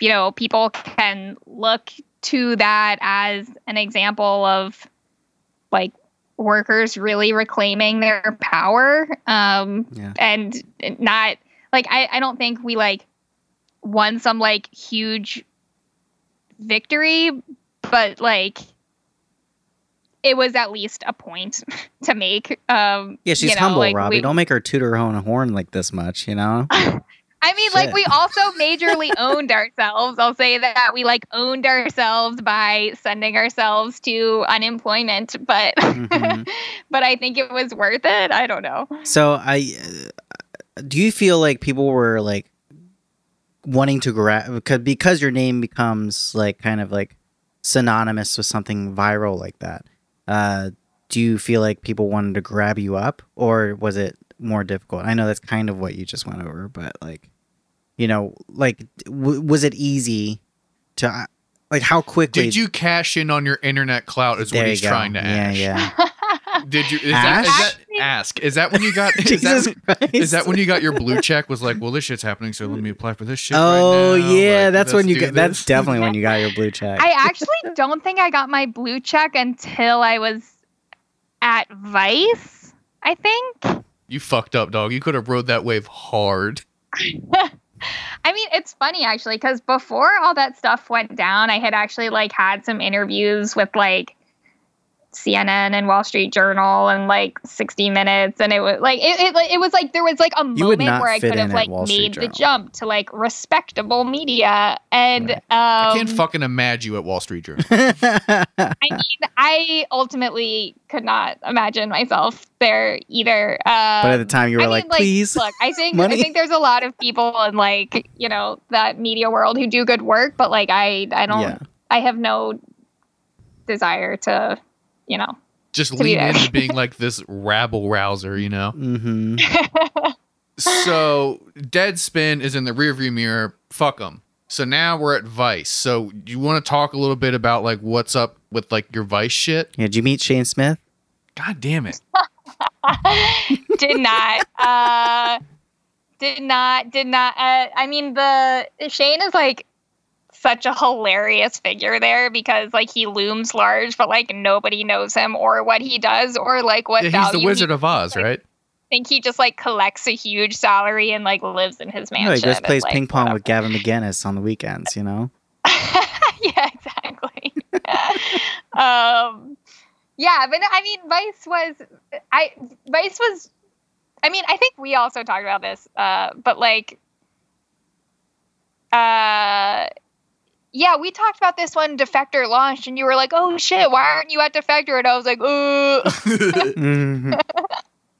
Speaker 3: you know, people can look to that as an example of like workers really reclaiming their power um
Speaker 1: Yeah.
Speaker 3: and not like I, I don't think we like won some like huge victory but like it was at least a point [laughs] to make um
Speaker 1: Yeah, she's
Speaker 3: you know,
Speaker 1: humble,
Speaker 3: like,
Speaker 1: Robbie.
Speaker 3: we-
Speaker 1: Don't make her toot her own horn like this much, you know? [laughs]
Speaker 3: I mean, like we also majorly [laughs] owned ourselves. I'll say that we like owned ourselves by sending ourselves to unemployment, but [laughs]
Speaker 1: Mhm.
Speaker 3: but I think it was worth it. I don't know.
Speaker 1: So I uh, do you feel like people were like wanting to grab because because your name becomes like kind of like synonymous with something viral like that. Uh, do you feel like people wanted to grab you up, or was it more difficult? I know that's kind of what you just went over, but like, you know, like w- was it easy to uh, like how quickly
Speaker 2: Did you cash in on your internet clout? Is
Speaker 1: There
Speaker 2: what
Speaker 1: you
Speaker 2: he's
Speaker 1: go.
Speaker 2: trying to
Speaker 1: yeah,
Speaker 2: ask.
Speaker 1: Yeah, [laughs]
Speaker 2: Did you? Is that, is that ask? Is that when you got? Is
Speaker 1: Jesus
Speaker 2: that,
Speaker 1: Christ.
Speaker 2: is that when you got your blue check? Was like, well, this shit's happening, so let me apply for this shit.
Speaker 1: Oh
Speaker 2: right now.
Speaker 1: yeah,
Speaker 2: Like,
Speaker 1: that's when you got. That's definitely when you got your blue check.
Speaker 3: I actually don't think I got my blue check until I was at Vice. I think.
Speaker 2: You fucked up, dog. You could have rode that wave hard. [laughs]
Speaker 3: I mean, it's funny actually because before all that stuff went down, I had actually like had some interviews with like CNN and Wall Street Journal and like 60 Minutes, and it was like it, it, it was like there was like a
Speaker 1: You
Speaker 3: moment where I could
Speaker 1: in
Speaker 3: have like
Speaker 1: Wall Street
Speaker 3: made the jump to like respectable media, and
Speaker 1: Right.
Speaker 3: um,
Speaker 2: I can't fucking imagine you at Wall Street Journal. [laughs]
Speaker 3: I mean, I ultimately could not imagine myself there either. Um,
Speaker 1: but at the time, you were
Speaker 3: I
Speaker 1: like,
Speaker 3: mean, like,
Speaker 1: please.
Speaker 3: Look, I think
Speaker 1: money."
Speaker 3: I think there's a lot of people in like you know that media world who do good work, but like I I don't
Speaker 1: Yeah.
Speaker 3: I have no desire to you know
Speaker 2: Just
Speaker 3: To be
Speaker 2: lean into being [laughs] like this rabble rouser, you know?
Speaker 1: hmm [laughs]
Speaker 2: so Deadspin is in the rearview mirror. Fuck them. So now we're at Vice. So you want to talk a little bit about like what's up with like your Vice shit?
Speaker 1: Yeah, did you meet Shane Smith?
Speaker 2: God damn it. [laughs]
Speaker 3: did not uh did not did not uh, I mean the Shane is like such a hilarious figure there because like he looms large but like nobody knows him or what he does or like what
Speaker 2: Yeah, he's
Speaker 3: value
Speaker 2: the
Speaker 3: he
Speaker 2: Wizard of Oz,
Speaker 3: like,
Speaker 2: right?
Speaker 3: think he just like collects a huge salary and like lives in his mansion.
Speaker 1: No, he just
Speaker 3: and,
Speaker 1: plays
Speaker 3: like,
Speaker 1: ping pong
Speaker 3: whatever.
Speaker 1: with Gavin McInnes on the weekends, you know? [laughs]
Speaker 3: yeah, exactly. [laughs] um, yeah, but I mean, Vice was, I Vice was, I mean, I think we also talked about this, uh, but like, uh, yeah, we talked about this when Defector launched, and you were like, "Oh shit, why aren't you at Defector?" And I was like, "Oh." [laughs]
Speaker 1: Mhm.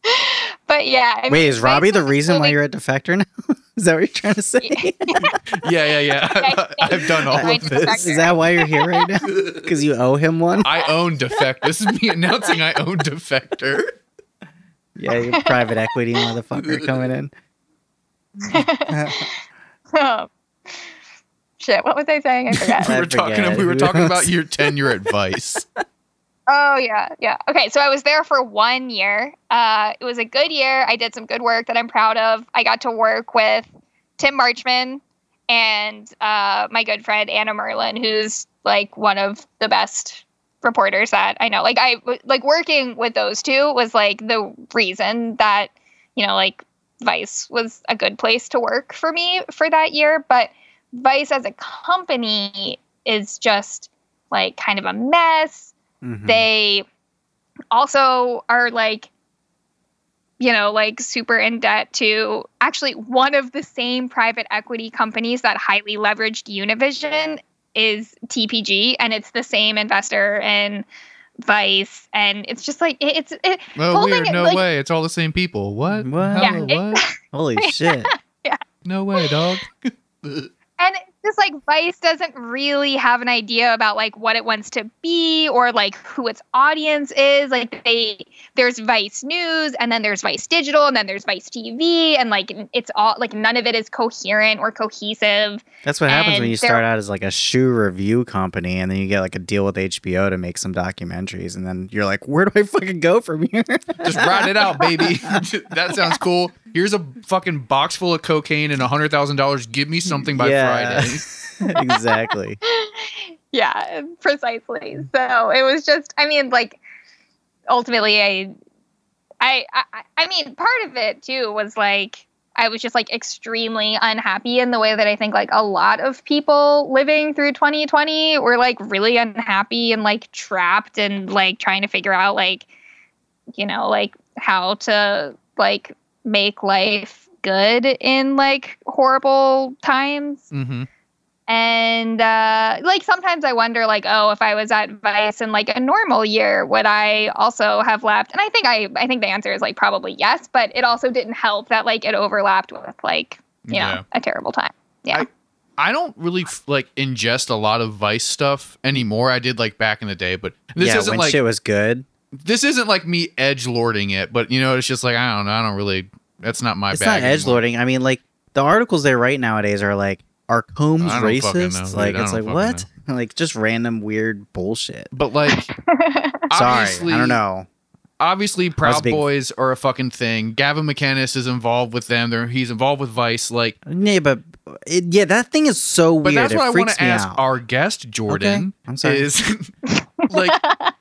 Speaker 1: [laughs]
Speaker 3: but yeah. I
Speaker 1: wait, is Robbie the
Speaker 3: was
Speaker 1: reason why you're at Defector now? [laughs] is that what you're trying to say?
Speaker 2: yeah, yeah, yeah. I've, I've done all
Speaker 3: I
Speaker 2: of
Speaker 3: did
Speaker 2: this.
Speaker 1: is that why you're here right now? Because you owe him one?
Speaker 2: I own Defect. This is me announcing I own Defector.
Speaker 1: Yeah, you're private equity motherfucker coming in.
Speaker 3: Oh. Shit, what was I saying? I [laughs] forgot.
Speaker 2: We
Speaker 1: I
Speaker 2: were talking. We were talking about your tenure at Vice. [laughs] [laughs]
Speaker 3: oh yeah, yeah. Okay, so I was there for one year. Uh, it was a good year. I did some good work that I'm proud of. I got to work with Tim Marchman and uh, my good friend Anna Merlan, who's like one of the best reporters that I know. Like I like working with those two was like the reason that you know like Vice was a good place to work for me for that year. But Vice as a company is just like kind of a mess.
Speaker 1: Mhm.
Speaker 3: They also are like, you know, like super in debt to actually one of the same private equity companies that highly leveraged Univision is TPG, and it's the same investor in Vice, and it's just like it, it's it,
Speaker 2: Oh,
Speaker 3: Holding
Speaker 2: weird.
Speaker 3: it,
Speaker 2: No
Speaker 3: like-
Speaker 2: way. It's all the same people. What?
Speaker 1: What?
Speaker 3: Yeah,
Speaker 2: Hello,
Speaker 3: it-
Speaker 2: what?
Speaker 1: Holy [laughs] shit.
Speaker 2: No way, dog. [laughs]
Speaker 3: and just like Vice doesn't really have an idea about like what it wants to be or like who its audience is. Like they there's Vice News and then there's Vice Digital and then there's Vice TV and like it's all like none of it is coherent or cohesive.
Speaker 1: That's what happens when you start out as like a shoe review company and then you get like a deal with HBO to make some documentaries and then you're like, where do I fucking go from here? [laughs]
Speaker 2: Just ride it out, baby. [laughs] [laughs] that sounds cool. Here's a fucking box full of cocaine and a hundred thousand dollars. Give me something by
Speaker 1: Yeah.
Speaker 2: Friday. [laughs]
Speaker 1: exactly. [laughs]
Speaker 3: yeah, precisely. So it was just I mean like ultimately I I I, I mean part of it too was like I was just like extremely unhappy in the way that I think like a lot of people living through 2020 were like really unhappy and like trapped and like trying to figure out like you know like how to like make life good in like horrible times
Speaker 2: Mm-hmm.
Speaker 3: And uh, like sometimes I wonder, like, oh, if I was at Vice in like a normal year, would I also have left? And I think I, I think the answer is like probably yes, but it also didn't help that like it overlapped with like you
Speaker 2: Yeah.
Speaker 3: know a terrible time. Yeah,
Speaker 2: I don't really like ingest a lot of Vice stuff anymore. I did like back in the day, but this
Speaker 1: yeah,
Speaker 2: isn't
Speaker 1: when
Speaker 2: like
Speaker 1: shit was good.
Speaker 2: this isn't like me edge lording it. But you know, it's just like I don't know. I don't really. That's not my
Speaker 1: It's
Speaker 2: bag.
Speaker 1: not edge lording. I mean, like the articles they write nowadays are like, are Combs
Speaker 2: I know,
Speaker 1: racist? like it's like
Speaker 2: fucking
Speaker 1: what? [laughs] Like just random weird bullshit.
Speaker 2: But like, [laughs]
Speaker 1: Sorry, I don't know.
Speaker 2: Obviously, Proud
Speaker 1: big-
Speaker 2: Boys are a fucking thing. Gavin McInnes is involved with them. They're, he's involved with Vice. Like,
Speaker 1: Yeah, but it, yeah, that thing is so
Speaker 2: but
Speaker 1: weird.
Speaker 2: that's
Speaker 1: it
Speaker 2: what I want to ask
Speaker 1: out.
Speaker 2: our guest Jordan.
Speaker 1: Okay, I'm sorry.
Speaker 2: is [laughs] like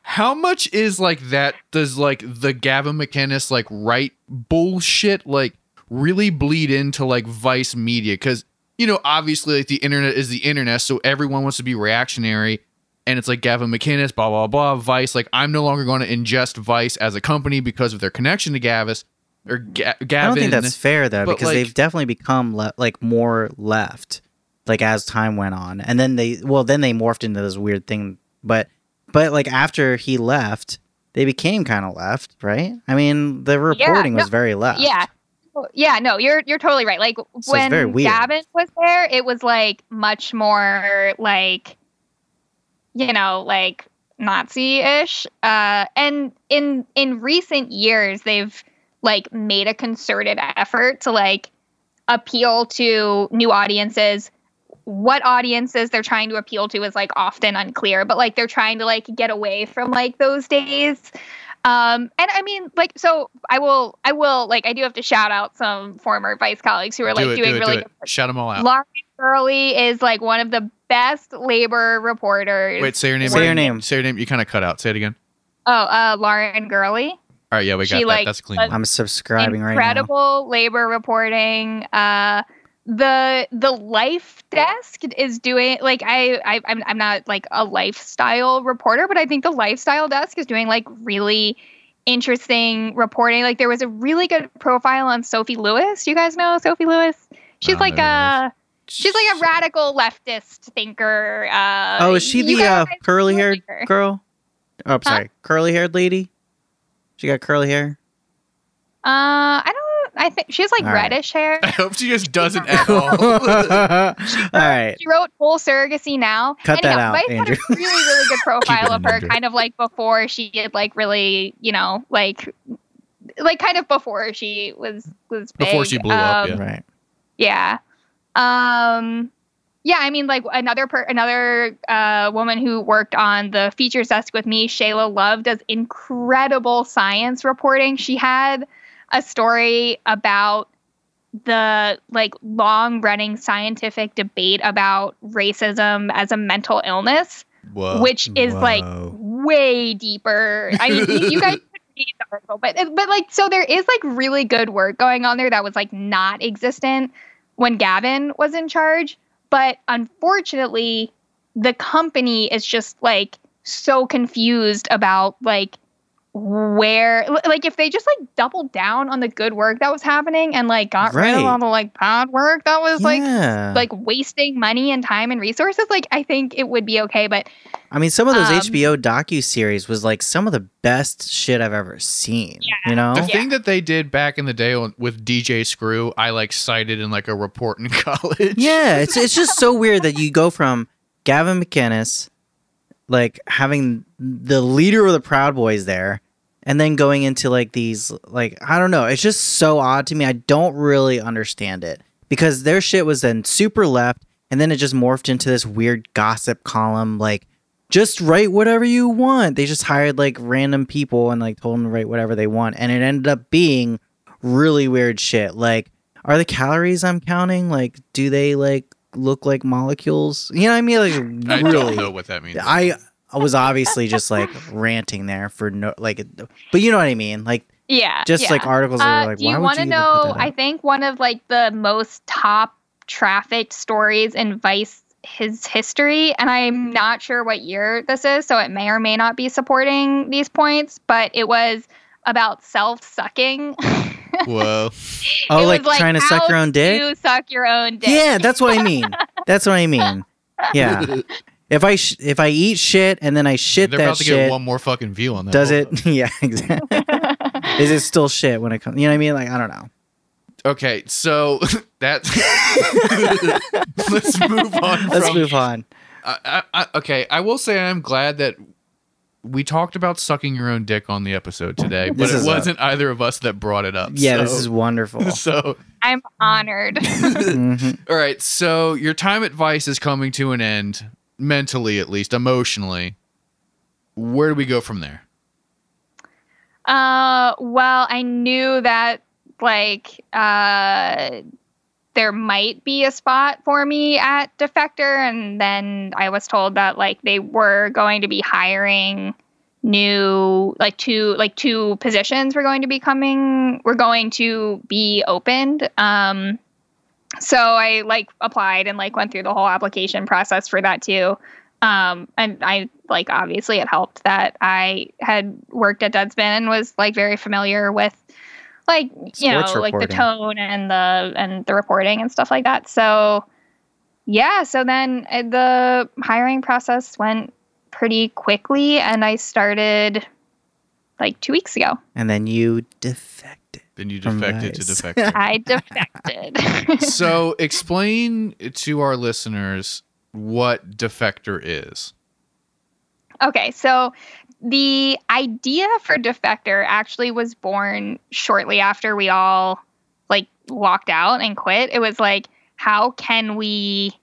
Speaker 2: how much is like that does like the Gavin McInnes like right bullshit like really bleed into like Vice media because you know obviously like the internet is the internet so everyone wants to be reactionary and it's like Gavin McInnes, blah blah blah, Vice. Like I'm no longer going to ingest Vice as a company because of their connection to Gavis or Ga- Gavin.
Speaker 1: I don't think that's fair though,
Speaker 2: but,
Speaker 1: because
Speaker 2: like-
Speaker 1: they've definitely become le- like more left, like as time went on, and then they well then they morphed into this weird thing. But but like after he left, they became kind of left, right? I mean, the reporting was
Speaker 3: no,
Speaker 1: very left.
Speaker 3: Yeah. Yeah, no, you're you're totally right. Like
Speaker 1: it's
Speaker 3: when. Gavin was there, it was like much more like you know, like Nazi-ish. Uh and in in recent years they've like made a concerted effort to like appeal to new audiences. What audiences they're trying to appeal to is like often unclear, but like they're trying to like get away from like those days. Um, and I mean, like, so I will, I will, like, I do have to shout out some former vice colleagues who are like
Speaker 2: do it,
Speaker 3: doing
Speaker 2: do it,
Speaker 3: really
Speaker 2: do it.
Speaker 3: good.
Speaker 2: Shout them all out.
Speaker 3: Lauren Gurley is like one of the best labor reporters.
Speaker 2: Wait, say your name.
Speaker 1: Say your name.
Speaker 2: Say your name. You kind of cut out. Say it again.
Speaker 3: oh, uh, Lauren Gurley.
Speaker 2: All right, yeah, we got
Speaker 3: She,
Speaker 2: that.
Speaker 3: like,
Speaker 2: That's a clean one.
Speaker 1: I'm subscribing right now.
Speaker 3: Incredible labor reporting. Uh, the the life desk is doing like I, I I'm I'm not like a lifestyle reporter, but I think the lifestyle desk is doing like really interesting reporting. Like there was a really good profile on Sophie Lewis. You guys know Sophie Lewis? She's like a she's like a radical leftist thinker. Uh,
Speaker 1: Oh, is she the uh, curly haired girl? Oh, I'm sorry, curly haired lady. She got curly hair.
Speaker 3: Uh, I don't. I think she has like
Speaker 1: All right.
Speaker 3: reddish hair.
Speaker 2: I hope she just doesn't at
Speaker 1: All [laughs]
Speaker 2: all.
Speaker 1: right.
Speaker 3: She wrote Full Surrogacy Now.
Speaker 1: Cut that
Speaker 3: Anyhow,
Speaker 1: out,
Speaker 3: Vice
Speaker 1: Andrew.
Speaker 3: had a really, really good [laughs] profile of her,
Speaker 2: Andrew.
Speaker 3: kind of like before she had like really, you know, like, like kind of before she was was big.
Speaker 2: Before she blew up,
Speaker 3: Um,
Speaker 2: Yeah.
Speaker 1: Right.
Speaker 3: yeah. Um yeah, I mean like another per- another uh woman who worked on the features desk with me, Shayla Love does incredible science reporting. She had a story about the like long running scientific debate about racism as a mental illness,
Speaker 2: Whoa.
Speaker 3: which is like way deeper. I mean, you, you guys could read the article, but but like so there is like really good work going on there that was like not existent when Gavin was in charge. But unfortunately, the company is just like so confused about like where like if they just like doubled down on the good work that was happening and like got rid of all the like bad work that was like
Speaker 1: yeah.
Speaker 3: like wasting money and time and resources like i think it would be okay but
Speaker 1: I mean, some of those
Speaker 3: um,
Speaker 1: HBO docu series was like some of the best shit I've ever seen.
Speaker 3: Yeah.
Speaker 1: You know?
Speaker 2: The
Speaker 3: Yeah.
Speaker 2: thing that they did back in the day with DJ Screw, I like cited in like a report in [laughs] college.
Speaker 1: Yeah, it's it's just so weird that you go from Gavin McInnes, like having the leader of the Proud Boys there, and then going into like these like I don't know. It's just so odd to me. I don't really understand it because their shit was then super left, and then it just morphed into this weird gossip column. Like, just write whatever you want. They just hired like random people and like told them to write whatever they want, and it ended up being really weird shit. Like, are the calories I'm counting like do they like look like molecules? You know what I mean? Like [laughs]
Speaker 2: I
Speaker 1: really.
Speaker 2: don't know what that means.
Speaker 1: I I was obviously just like ranting there for no like, but you know what I mean? Like
Speaker 3: yeah
Speaker 1: just
Speaker 3: yeah.
Speaker 1: like articles
Speaker 3: Uh,
Speaker 1: were like,
Speaker 3: do you want to know? I think one of like the most top trafficked stories in Vice his history, and I'm not sure what year this is, so it may or may not be supporting these points, but it was about self sucking. [laughs]
Speaker 2: Whoa. [laughs]
Speaker 1: Oh, like, trying to suck your own dick?
Speaker 3: To suck your own dick.
Speaker 1: Yeah, that's what I mean. that's what I mean. Yeah. [laughs] If I sh- if I eat shit and then I shit
Speaker 2: They're
Speaker 1: that
Speaker 2: about to
Speaker 1: shit,
Speaker 2: get one more fucking view on that.
Speaker 1: does
Speaker 2: Hold
Speaker 1: it? [laughs] yeah, exactly. Is it still shit when it comes? You know what I mean? Like I don't know.
Speaker 2: Okay, so that. Let's move on.
Speaker 1: Let's
Speaker 2: from,
Speaker 1: move on.
Speaker 2: I, I, I, okay, I will say I'm glad that we talked about sucking your own dick on the episode today, but
Speaker 1: This
Speaker 2: it
Speaker 1: is a-
Speaker 2: wasn't either of us that brought it up.
Speaker 1: Yeah,
Speaker 2: so,
Speaker 1: this is wonderful. [laughs]
Speaker 2: So,
Speaker 3: I'm honored. [laughs]
Speaker 1: Mhm.
Speaker 2: all right, so your time at Vice is coming to an end, mentally at least, emotionally. Where do we go from there?
Speaker 3: Uh, well, I knew that like uh there might be a spot for me at Defector, and then I was told that like they were going to be hiring new like two like two positions were going to be coming were going to be opened. Um so i like applied and like went through the whole application process for that too. Um, and I like obviously it helped that I had worked at Deadspin and was like very familiar with like you
Speaker 1: Sports
Speaker 3: know like the tone and the and the reporting and stuff like that. So yeah, so then uh, the hiring process went pretty quickly, and I started like two weeks ago.
Speaker 1: And then you defected.
Speaker 2: Then you defected to
Speaker 1: Vice.
Speaker 2: defect. [laughs]
Speaker 3: I defected. [laughs]
Speaker 2: so explain to our listeners what defector is.
Speaker 3: Okay, so the idea for Defector actually was born shortly after we all like walked out and quit. It was like, how can we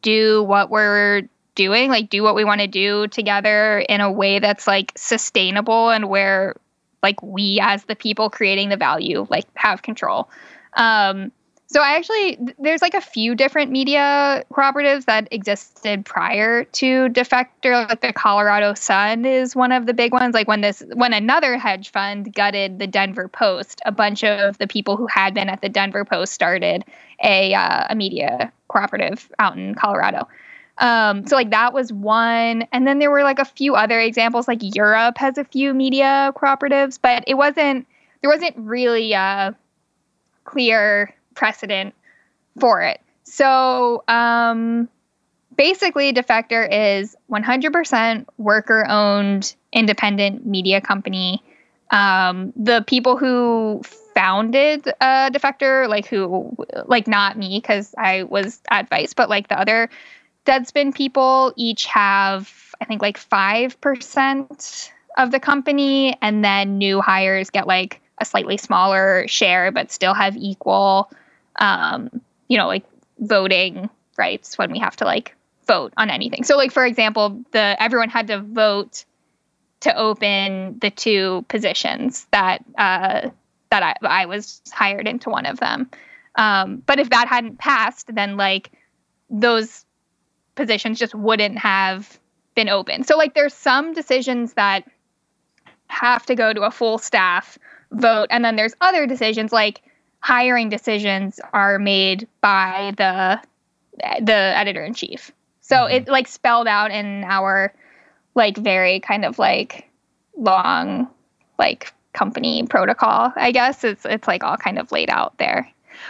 Speaker 3: do what we're doing, like do what we want to do together in a way that's like sustainable and where like we as the people creating the value like have control. Um so I actually there's like a few different media cooperatives that existed prior to Defector. Like the Colorado Sun is one of the big ones. Like when this when another hedge fund gutted the Denver Post, a bunch of the people who had been at the Denver Post started a uh, a media cooperative out in Colorado. Um, so like that was one, and then there were like a few other examples. Like Europe has a few media cooperatives, but it wasn't there wasn't really a clear precedent for it. So um, basically, Defector is 100% worker owned independent media company. Um, the people who founded uh, Defector, like who, like not me, because I was at Vice, but like the other Deadspin people each have, I think, like 5% of the company. And then new hires get like a slightly smaller share, but still have equal, um, you know, like voting rights when we have to like vote on anything. So, like for example, the everyone had to vote to open the two positions that uh, that I, I was hired into one of them. Um, but if that hadn't passed, then like those positions just wouldn't have been open. So like there's some decisions that have to go to a full staff vote and then there's other decisions like hiring decisions are made by the the editor in chief. So
Speaker 2: Mhm.
Speaker 3: it like spelled out in our like very kind of like long like company protocol, I guess. It's it's like all kind of laid out there.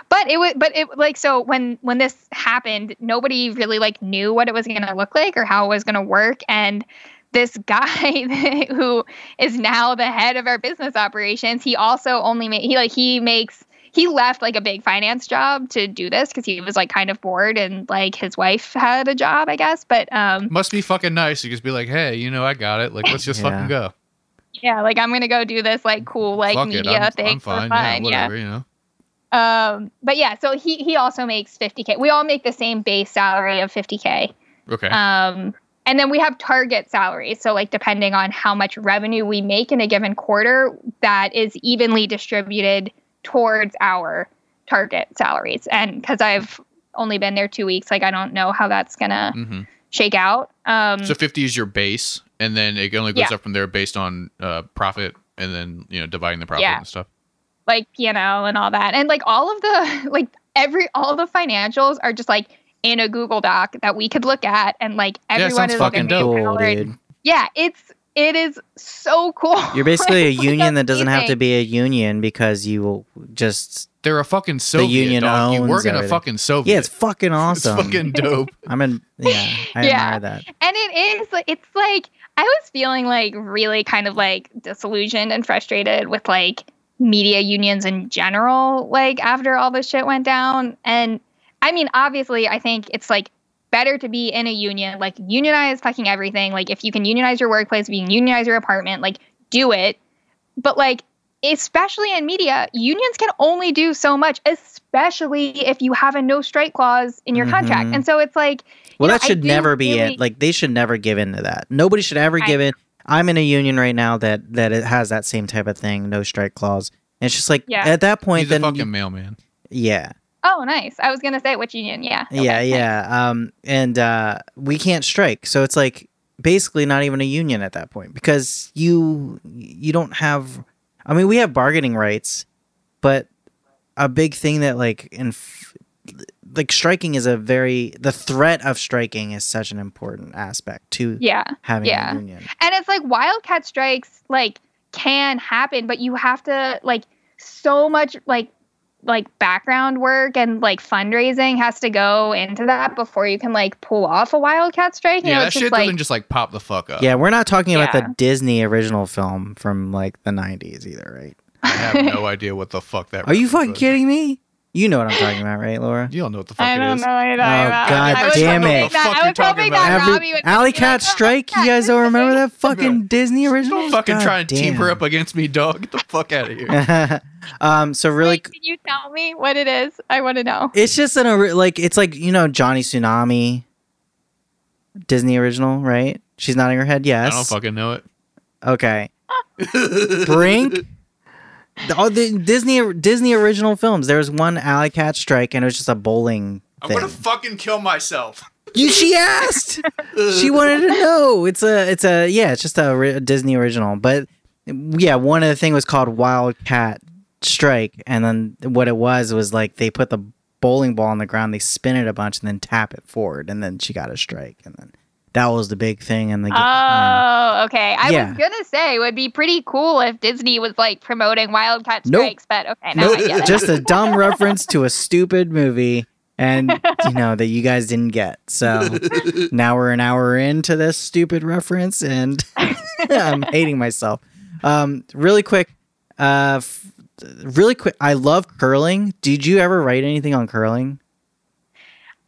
Speaker 3: But it was but it like so when when this happened, nobody really like knew what it was going to look like or how it was going to work and this guy [laughs] who is now the head of our business operations, he also only made he like he makes he left like a big finance job to do this because he was like kind of bored and like his wife had a job, I guess. But um
Speaker 2: Must be fucking nice. You just be like, hey, you know, I got it. Like, let's just
Speaker 1: Yeah.
Speaker 2: fucking go.
Speaker 3: yeah, like I'm gonna go do this like cool like
Speaker 2: Fuck
Speaker 3: media
Speaker 2: it. I'm,
Speaker 3: thing
Speaker 2: I'm fine.
Speaker 3: for
Speaker 2: Yeah,
Speaker 3: fun.
Speaker 2: whatever, you know.
Speaker 3: Um, but yeah, so he he also makes 50k. We all make the same base salary of 50k.
Speaker 2: Okay.
Speaker 3: Um, and then we have target salaries. So like depending on how much revenue we make in a given quarter, that is evenly distributed towards our target salaries. And because I've only been there two weeks, like I don't know how that's gonna
Speaker 2: hmm
Speaker 3: shake out. Um,
Speaker 2: So 50 is your base, and then it only goes
Speaker 3: Yeah.
Speaker 2: up from there based on uh, profit, and then you know dividing the profit
Speaker 3: Yeah.
Speaker 2: and stuff.
Speaker 3: like P&L and all that. And like all of the [laughs] like every all the financials are just like in a Google Doc that we could look at and like everyone
Speaker 2: sounds
Speaker 3: is
Speaker 2: fucking
Speaker 3: like
Speaker 2: dope.
Speaker 1: Cool,
Speaker 3: empowered.
Speaker 1: dude.
Speaker 3: Yeah, it's it is so [laughs] cool.
Speaker 1: You're basically a [laughs] union that doesn't have to be a union because you will just
Speaker 2: They're a fucking Soviet
Speaker 1: union
Speaker 2: dog. You
Speaker 1: owns
Speaker 2: work in a fucking Soviet.
Speaker 1: yeah, it's fucking [laughs] awesome.
Speaker 2: It's fucking dope.
Speaker 1: I'm in. Yeah, I
Speaker 3: Yeah.
Speaker 1: admire that.
Speaker 3: And it is it's like I was feeling like really kind of like disillusioned and frustrated with like media unions in general like after all this shit went down and I mean obviously I think it's like better to be in a union like unionize fucking everything like if you can unionize your workplace if you can unionize your apartment like do it but like especially in media unions can only do so much especially if you have a no strike clause in your contract
Speaker 1: Mhm.
Speaker 3: and so it's like
Speaker 1: Well, that
Speaker 3: I
Speaker 1: should never be
Speaker 3: really-
Speaker 1: it. Like they should never give in to that. Nobody should ever
Speaker 3: I-
Speaker 1: give in. I'm in a union right now that that it has that same type of thing, no strike clause. And it's just like
Speaker 3: Yeah.
Speaker 1: at that point,
Speaker 2: He's a
Speaker 1: then
Speaker 2: fucking
Speaker 1: you-
Speaker 2: mailman.
Speaker 1: yeah,
Speaker 3: Oh, nice. I was gonna say which union. Yeah. Okay,
Speaker 1: yeah, yeah. Um, and uh, we can't strike, so it's like basically not even a union at that point because you you don't have. I mean, we have bargaining rights, but a big thing that like in like striking is a very the threat of striking is such an important aspect to
Speaker 3: Yeah.
Speaker 1: having
Speaker 3: yeah.
Speaker 1: a union.
Speaker 3: And it's like wildcat strikes like can happen, but you have to like so much like like background work and like fundraising has to go into that before you can like pull off a wildcat strike. You
Speaker 2: yeah,
Speaker 3: know,
Speaker 2: that shit
Speaker 3: just like
Speaker 2: doesn't just like pop the fuck up.
Speaker 1: Yeah, we're not talking about
Speaker 3: Yeah.
Speaker 1: the Disney original film from like the 90s either, right?
Speaker 2: I have no [laughs] idea what the fuck that.
Speaker 1: Are you fucking
Speaker 2: was.
Speaker 1: kidding me? You know what I'm talking about, right, Laura?
Speaker 2: You don't know what the fuck it is.
Speaker 3: I
Speaker 2: it
Speaker 3: don't
Speaker 2: is.
Speaker 3: know what you're
Speaker 1: Oh,
Speaker 3: talking about.
Speaker 1: God
Speaker 3: I was
Speaker 1: damn
Speaker 3: hoping
Speaker 1: it.
Speaker 3: That,
Speaker 2: Fuck
Speaker 3: I
Speaker 2: you're
Speaker 3: was
Speaker 2: talking
Speaker 3: hoping
Speaker 2: about.
Speaker 3: that Robbie would
Speaker 1: Alley
Speaker 3: be like,
Speaker 1: Cat
Speaker 3: "Oh,
Speaker 1: Strike, you guys don't remember that fucking Disney original?
Speaker 2: Don't fucking
Speaker 1: God
Speaker 2: try and team her
Speaker 1: damn.
Speaker 2: up against me, dog. Get the fuck out of here. [laughs]
Speaker 1: um, so really,
Speaker 3: Wait, can you tell me what it is? I want to know.
Speaker 1: it's just an ori- like it's like you know Johnny Tsunami, Disney original, right? She's nodding her head. Yes.
Speaker 2: I
Speaker 1: Yes.
Speaker 2: don't fucking know it.
Speaker 1: Okay. Brink. [laughs] All oh, the Disney Disney original films. There was one Alley Cat Strike, and it was just a bowling
Speaker 2: I'm
Speaker 1: thing.
Speaker 2: gonna fucking kill myself.
Speaker 1: You, she asked. she wanted to know. It's a, it's a, yeah, it's just a, ri- Disney original. But yeah, one of the thing was called Wildcat Strike, and then what it was was like they put the bowling ball on the ground, they spin it a bunch, and then tap it forward, and then she got a strike, and then that was the big thing. And the um,
Speaker 3: Oh, okay. I
Speaker 1: Yeah.
Speaker 3: was gonna say it would be pretty cool if Disney was like promoting Wildcat
Speaker 1: Nope.
Speaker 3: Strikes, but okay, now
Speaker 1: nope,
Speaker 3: I get
Speaker 1: just a dumb [laughs] reference to a stupid movie. And you know that you guys didn't get. So [laughs] now we're an hour into this stupid reference and [laughs] I'm hating myself. Um, really quick, uh, f- really quick. I love curling. Did you ever write anything on curling?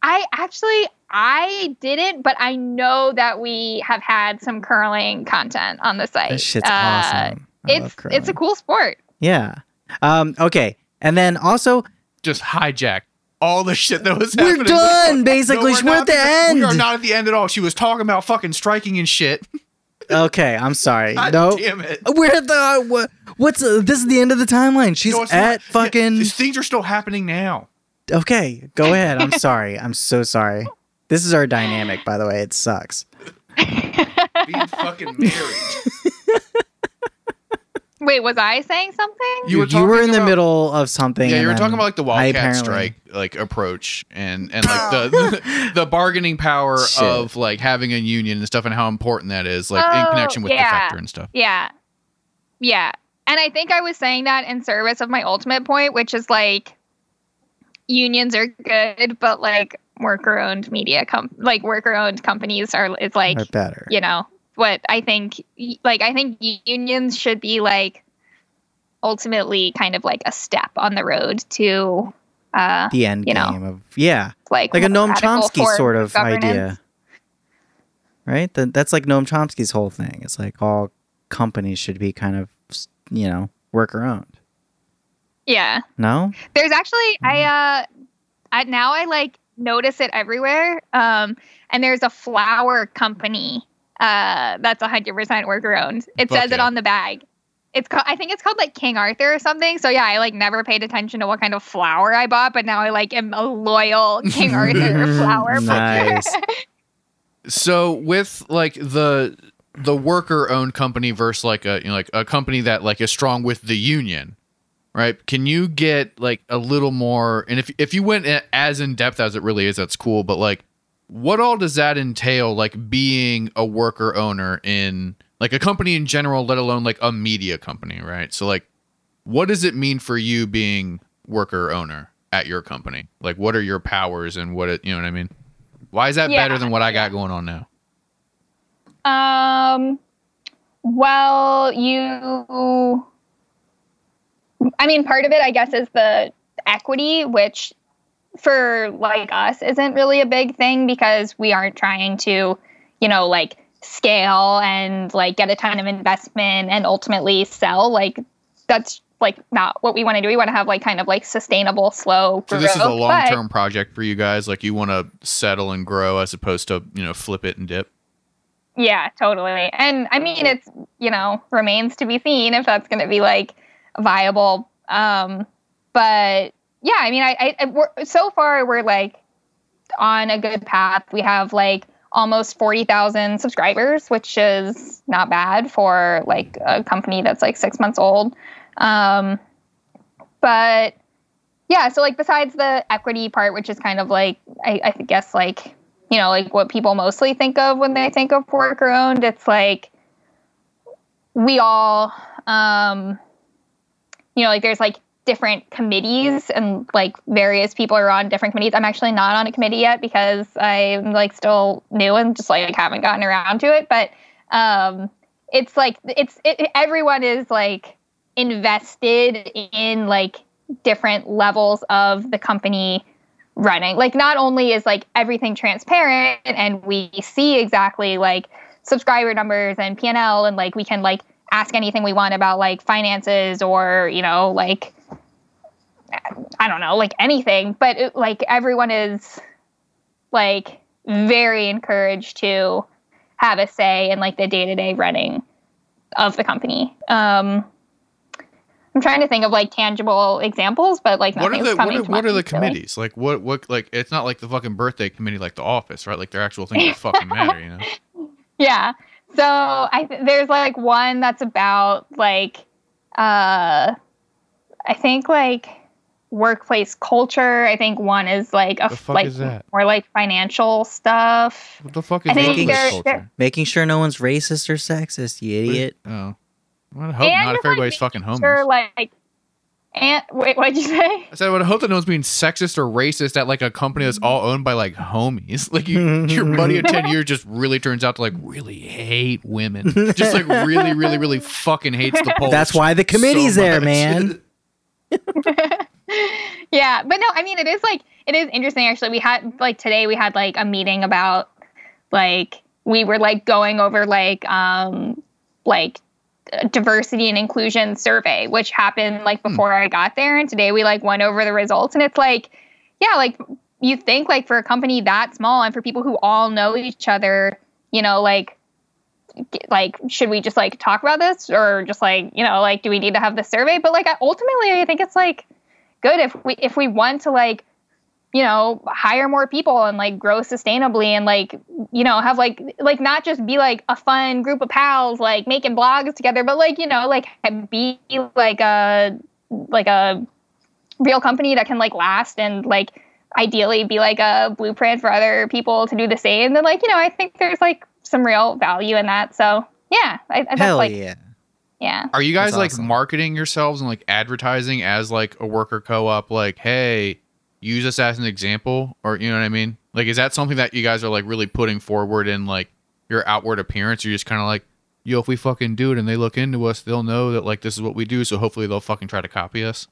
Speaker 3: I actually I didn't, but I know that we have had some curling content on the site.
Speaker 1: That shit's
Speaker 3: Uh,
Speaker 1: awesome. I love
Speaker 3: It's it's a cool sport.
Speaker 1: yeah. Um, okay, and then also
Speaker 2: Just hijack all the shit that was
Speaker 1: We're
Speaker 2: happening.
Speaker 1: done, basically.
Speaker 2: we're
Speaker 1: We're at
Speaker 2: not
Speaker 1: the end.
Speaker 2: We are not at the end at all. She was talking about fucking striking and shit. [laughs]
Speaker 1: okay. I'm sorry.
Speaker 2: God
Speaker 1: no,
Speaker 2: damn it.
Speaker 1: we're at the what, what's uh, this is the end of the timeline. She's
Speaker 2: No,
Speaker 1: at
Speaker 2: not. Yeah,
Speaker 1: fucking.
Speaker 2: these things are still happening now.
Speaker 1: Okay, go ahead. I'm sorry. I'm so sorry. This is our dynamic, by the way. It sucks. [laughs]
Speaker 2: Being fucking married. [laughs]
Speaker 3: Wait, was I saying something?
Speaker 2: You were
Speaker 1: you were
Speaker 2: talking
Speaker 1: in the middle of something.
Speaker 2: Yeah, you were talking about like the
Speaker 1: I
Speaker 2: wildcat strike like approach and and like the [laughs] the bargaining power
Speaker 1: Shit.
Speaker 2: of like having a union and stuff and how important that is like in
Speaker 3: Oh,
Speaker 2: connection with
Speaker 3: yeah.
Speaker 2: defector and stuff.
Speaker 3: Yeah. Yeah. And I think I was saying that in service of my ultimate point, which is like unions are good, but like worker owned media com like worker owned companies are is like,
Speaker 1: are better.
Speaker 3: you know, what I think like I think unions should be like ultimately kind of like a step on the road to uh
Speaker 1: The end
Speaker 3: you know,
Speaker 1: game of yeah,
Speaker 3: like
Speaker 1: like a Noam Chomsky sort of
Speaker 3: governance.
Speaker 1: idea, right? That that's like Noam Chomsky's whole thing. It's like all companies should be kind of you know worker owned.
Speaker 3: Yeah.
Speaker 1: No,
Speaker 3: There's actually I
Speaker 1: Mm-hmm.
Speaker 3: uh I, now I like notice it everywhere. Um and there's a flower company uh that's 100% worker owned. It says it on the bag. It's called I think it's called like King Arthur or something. So yeah, I like never paid attention to what kind of flower I bought, but now I like am a loyal King [laughs] Arthur flower
Speaker 1: Nice.
Speaker 2: So with like the the worker owned company versus like a you know like a company that like is strong with the union, right? Can you get like a little more and if if you went as in depth as it really is, that's cool, but like what all does that entail like being a worker owner in like a company in general, let alone like a media company, right? So like what does it mean for you being worker owner at your company? Like what are your powers and what it you know what I mean? Why is that
Speaker 3: Yeah,
Speaker 2: better than what I got going on now?
Speaker 3: Um, well, you, I mean, part of it, I guess, is the equity, which for like us isn't really a big thing because we aren't trying to, you know, like scale and like get a ton of investment and ultimately sell. Like, that's like not what we want to do. We want to have like kind of like sustainable, slow Growth, So
Speaker 2: this is a long term project for you guys. Like you want to settle and grow as opposed to you know flip it and dip.
Speaker 3: Yeah, totally. And I mean, it's, you know, remains to be seen if that's going to be like viable. Um, but yeah, I mean, I, I, we're, so far we're like on a good path. We have like almost 40,000 subscribers, which is not bad for like a company that's like six months old. Um, but yeah, so like besides the equity part, which is kind of like I, I guess like you know like what people mostly think of when they think of worker owned, it's like we all um you know like there's like different committees and like various people are on different committees. I'm actually not on a committee yet because I'm like still new and just like haven't gotten around to it. But um, it's like it's it, everyone is like invested in like different levels of the company running. Like not only is like everything transparent and we see exactly like subscriber numbers and P&L and like we can like ask anything we want about like finances or, you know, like I don't know, like anything, but it, like everyone is like very encouraged to have a say in like the day-to-day running of the company. Um I'm trying to think of like tangible examples, but like
Speaker 2: what are the what are,
Speaker 3: to
Speaker 2: what are the committees like what what like it's not like the fucking birthday committee like the office right like they're actual things that [laughs] fucking matter you know
Speaker 3: Yeah. So I th- there's like one that's about like uh I think like workplace culture. I think one is like a like
Speaker 2: is
Speaker 3: more like financial stuff.
Speaker 2: what the fuck is
Speaker 3: I think
Speaker 2: workplace
Speaker 3: they're-
Speaker 2: culture
Speaker 3: they're-
Speaker 1: Making sure no one's racist or sexist, you idiot.
Speaker 2: oh well, I hope
Speaker 3: And
Speaker 2: not if
Speaker 3: just, like,
Speaker 2: everybody's fucking homies
Speaker 3: Sure, like and wait, what'd you say?
Speaker 2: I said I would hope that no one's being sexist or racist at like a company that's all owned by like homies. [laughs] Like you, your buddy of ten years just really turns out to like really hate women. Just like really, really, really fucking hates the Polish.
Speaker 1: That's why the committee's
Speaker 2: so
Speaker 1: there, man. [laughs]
Speaker 3: yeah, but no, I mean it is like it is interesting actually. We had like today we had like a meeting about like we were like going over like um like a diversity and inclusion survey which happened like hmm. before I got there. And today we like went over the results. And it's like yeah, like you think like for a company that small and for people who all know each other, you know, like like should we just like talk about this? Or just like, you know, like do we need to have the survey? But like I- ultimately I think it's like good if we if we want to like you know hire more people and like grow sustainably and like you know have like like not just be like a fun group of pals like making blogs together but like you know like be like a like a real company that can like last and like ideally be like a blueprint for other people to do the same then like you know i think there's like some real value in that so yeah I, I that's
Speaker 1: Hell
Speaker 3: like
Speaker 1: yeah.
Speaker 3: yeah
Speaker 2: Are you guys
Speaker 1: That's
Speaker 2: like
Speaker 1: awesome.
Speaker 2: marketing yourselves and like advertising as like a worker co-op? Like, hey, use us as an example, or you know what I mean? Like, is that something that you guys are like really putting forward in like your outward appearance? You're just kind of like, yo, if we fucking do it and they look into us, they'll know that like this is what we do. So hopefully they'll fucking try to copy us.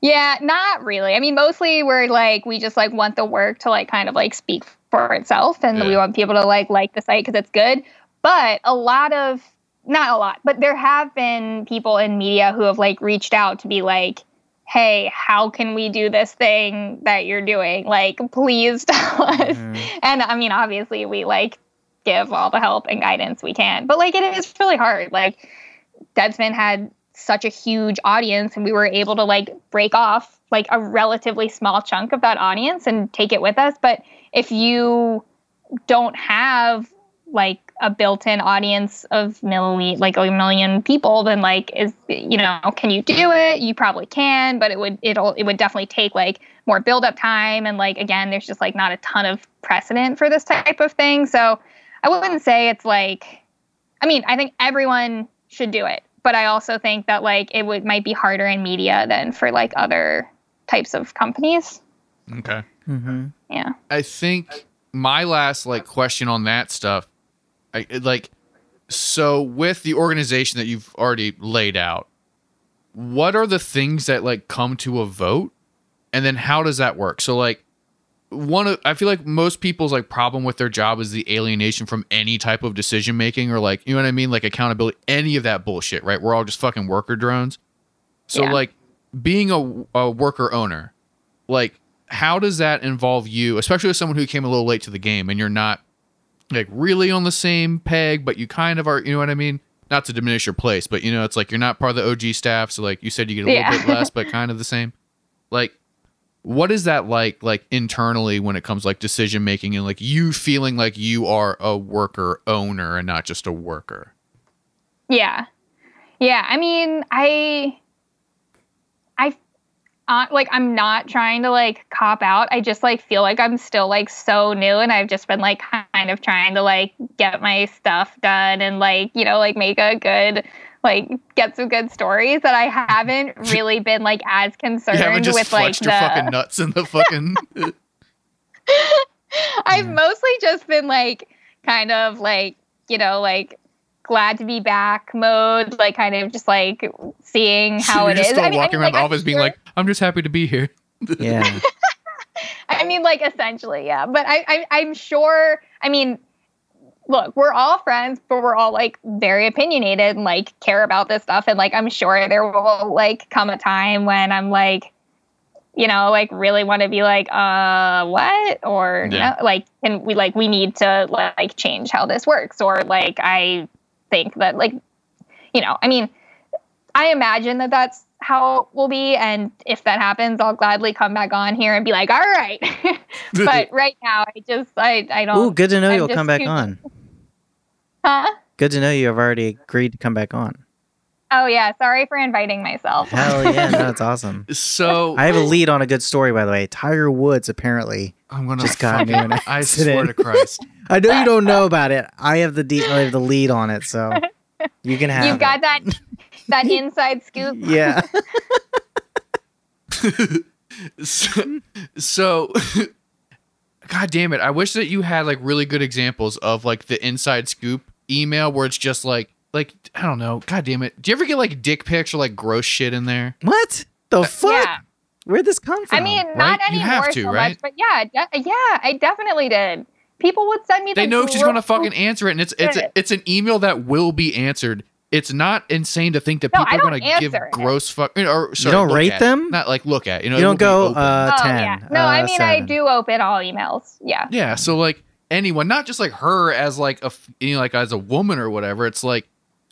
Speaker 3: Yeah, not really. I mean, mostly we're like we just like want the work to like kind of like speak for itself, and we want people to like like the site because it's good. But a lot of not a lot, but there have been people in media who have like reached out to be like, "Hey, how can we do this thing that you're doing? Like, please [laughs] tell us."
Speaker 1: Mhm.
Speaker 3: And I mean, obviously, we like give all the help and guidance we can, but like it is really hard. Like Deadspin had such a huge audience, and we were able to like break off like a relatively small chunk of that audience and take it with us. But if you don't have like a built-in audience of million like a million people then like is you know can you do it you probably can but it would it'll it would definitely take like more build up time and like again there's just like not a ton of precedent for this type of thing so i wouldn't say it's like i mean i think everyone should do it but i also think that like it would might be harder in media than for like other types of companies
Speaker 2: Okay.
Speaker 1: Mhm.
Speaker 3: yeah
Speaker 2: I think my last like question on that stuff, I like, so with the organization that you've already laid out, what are the things that like come to a vote, and then how does that work? So like, one of I feel like most people's like problem with their job is the alienation from any type of decision making or like you know what I mean, like accountability, any of that bullshit. Right? We're all just fucking worker drones. So
Speaker 3: Yeah.
Speaker 2: like, being a, a worker owner, like how does that involve you especially as someone who came a little late to the game and you're not like really on the same peg but you kind of are you know what i mean not to diminish your place but you know it's like you're not part of the og staff so like you said you get a little
Speaker 3: Yeah.
Speaker 2: bit less but kind of the same like what is that like like internally when it comes like decision making and like you feeling like you are a worker owner and not just a worker
Speaker 3: Yeah. Yeah. I mean, I I uh, like I'm not trying to like cop out. I just like feel like I'm still like so new and I've just been like kind of trying to like get my stuff done and like, you know, like make a good like get some good stories that I haven't [laughs] really been like as concerned
Speaker 2: You haven't just
Speaker 3: with like
Speaker 2: your
Speaker 3: the
Speaker 2: fucking nuts in the fucking. [laughs] [laughs]
Speaker 3: I've
Speaker 1: Yeah.
Speaker 3: mostly just been like kind of like, you know, like glad to be back mode, like kind of just like seeing [laughs] how
Speaker 2: You're
Speaker 3: it
Speaker 2: just
Speaker 3: is.
Speaker 2: still
Speaker 3: I mean, I
Speaker 2: walking
Speaker 3: mean,
Speaker 2: around
Speaker 3: like,
Speaker 2: the
Speaker 3: I'm
Speaker 2: office being like, I'm just happy to be here. [laughs]
Speaker 1: Yeah. [laughs]
Speaker 3: I mean, like essentially, yeah. But I, I, I'm sure. I mean, look, we're all friends, but we're all like very opinionated and like care about this stuff. And like, I'm sure there will like come a time when I'm like, you know, like really want to be like, uh, what? Or
Speaker 2: Yeah.
Speaker 3: no, like, and we like we need to like change how this works, or like I think that like, you know, I mean, I imagine that that's how it will be, and if that happens, I'll gladly come back on here and be like, all right. [laughs] [laughs] but right now, I just I I don't.
Speaker 1: Ooh, good to know
Speaker 3: I'm
Speaker 1: you'll come back
Speaker 3: too-
Speaker 1: on. [laughs]
Speaker 3: Huh?
Speaker 1: Good to know you have already agreed to come back on.
Speaker 3: Oh yeah, sorry for inviting myself.
Speaker 1: Hell yeah, no, that's awesome.
Speaker 2: So
Speaker 1: I have a lead on a good story, by the way. Tiger Woods apparently.
Speaker 2: I'm gonna
Speaker 1: just got
Speaker 2: fucking.
Speaker 1: me an
Speaker 2: I swear to
Speaker 1: accident.
Speaker 2: Christ.
Speaker 1: I know you don't know about it. I have the de- I have the lead on it, so you can have.
Speaker 3: You've
Speaker 1: it.
Speaker 3: got that that [laughs] inside scoop.
Speaker 1: Yeah. [laughs] [laughs]
Speaker 2: so, so god damn it i wish that you had like really good examples of like the inside scoop email where it's just like like i don't know god damn it do you ever get like dick pics or like gross shit in there
Speaker 1: What the uh, fuck?
Speaker 3: Yeah.
Speaker 1: Where'd this come from?
Speaker 3: I mean,
Speaker 2: right?
Speaker 3: not
Speaker 2: You
Speaker 3: anymore
Speaker 2: have to,
Speaker 3: so
Speaker 2: right?
Speaker 3: much, but yeah, de- yeah, I definitely did. People would send me.
Speaker 2: they
Speaker 3: the
Speaker 2: know she's gonna fucking answer it and it's it's
Speaker 3: shit.
Speaker 2: it's an email that will be answered it's not insane to think that
Speaker 3: No,
Speaker 2: people are gonna give
Speaker 3: it.
Speaker 2: gross fuck or sorry,
Speaker 1: don't rate
Speaker 2: at.
Speaker 1: them?
Speaker 2: not like look at you know
Speaker 1: you don't go
Speaker 2: open.
Speaker 1: uh,
Speaker 3: Oh
Speaker 1: ten.
Speaker 3: yeah, no,
Speaker 1: uh,
Speaker 3: I mean I do open all emails. Yeah.
Speaker 2: Yeah, so like anyone, not just like her as like a you know, like as a woman or whatever. It's like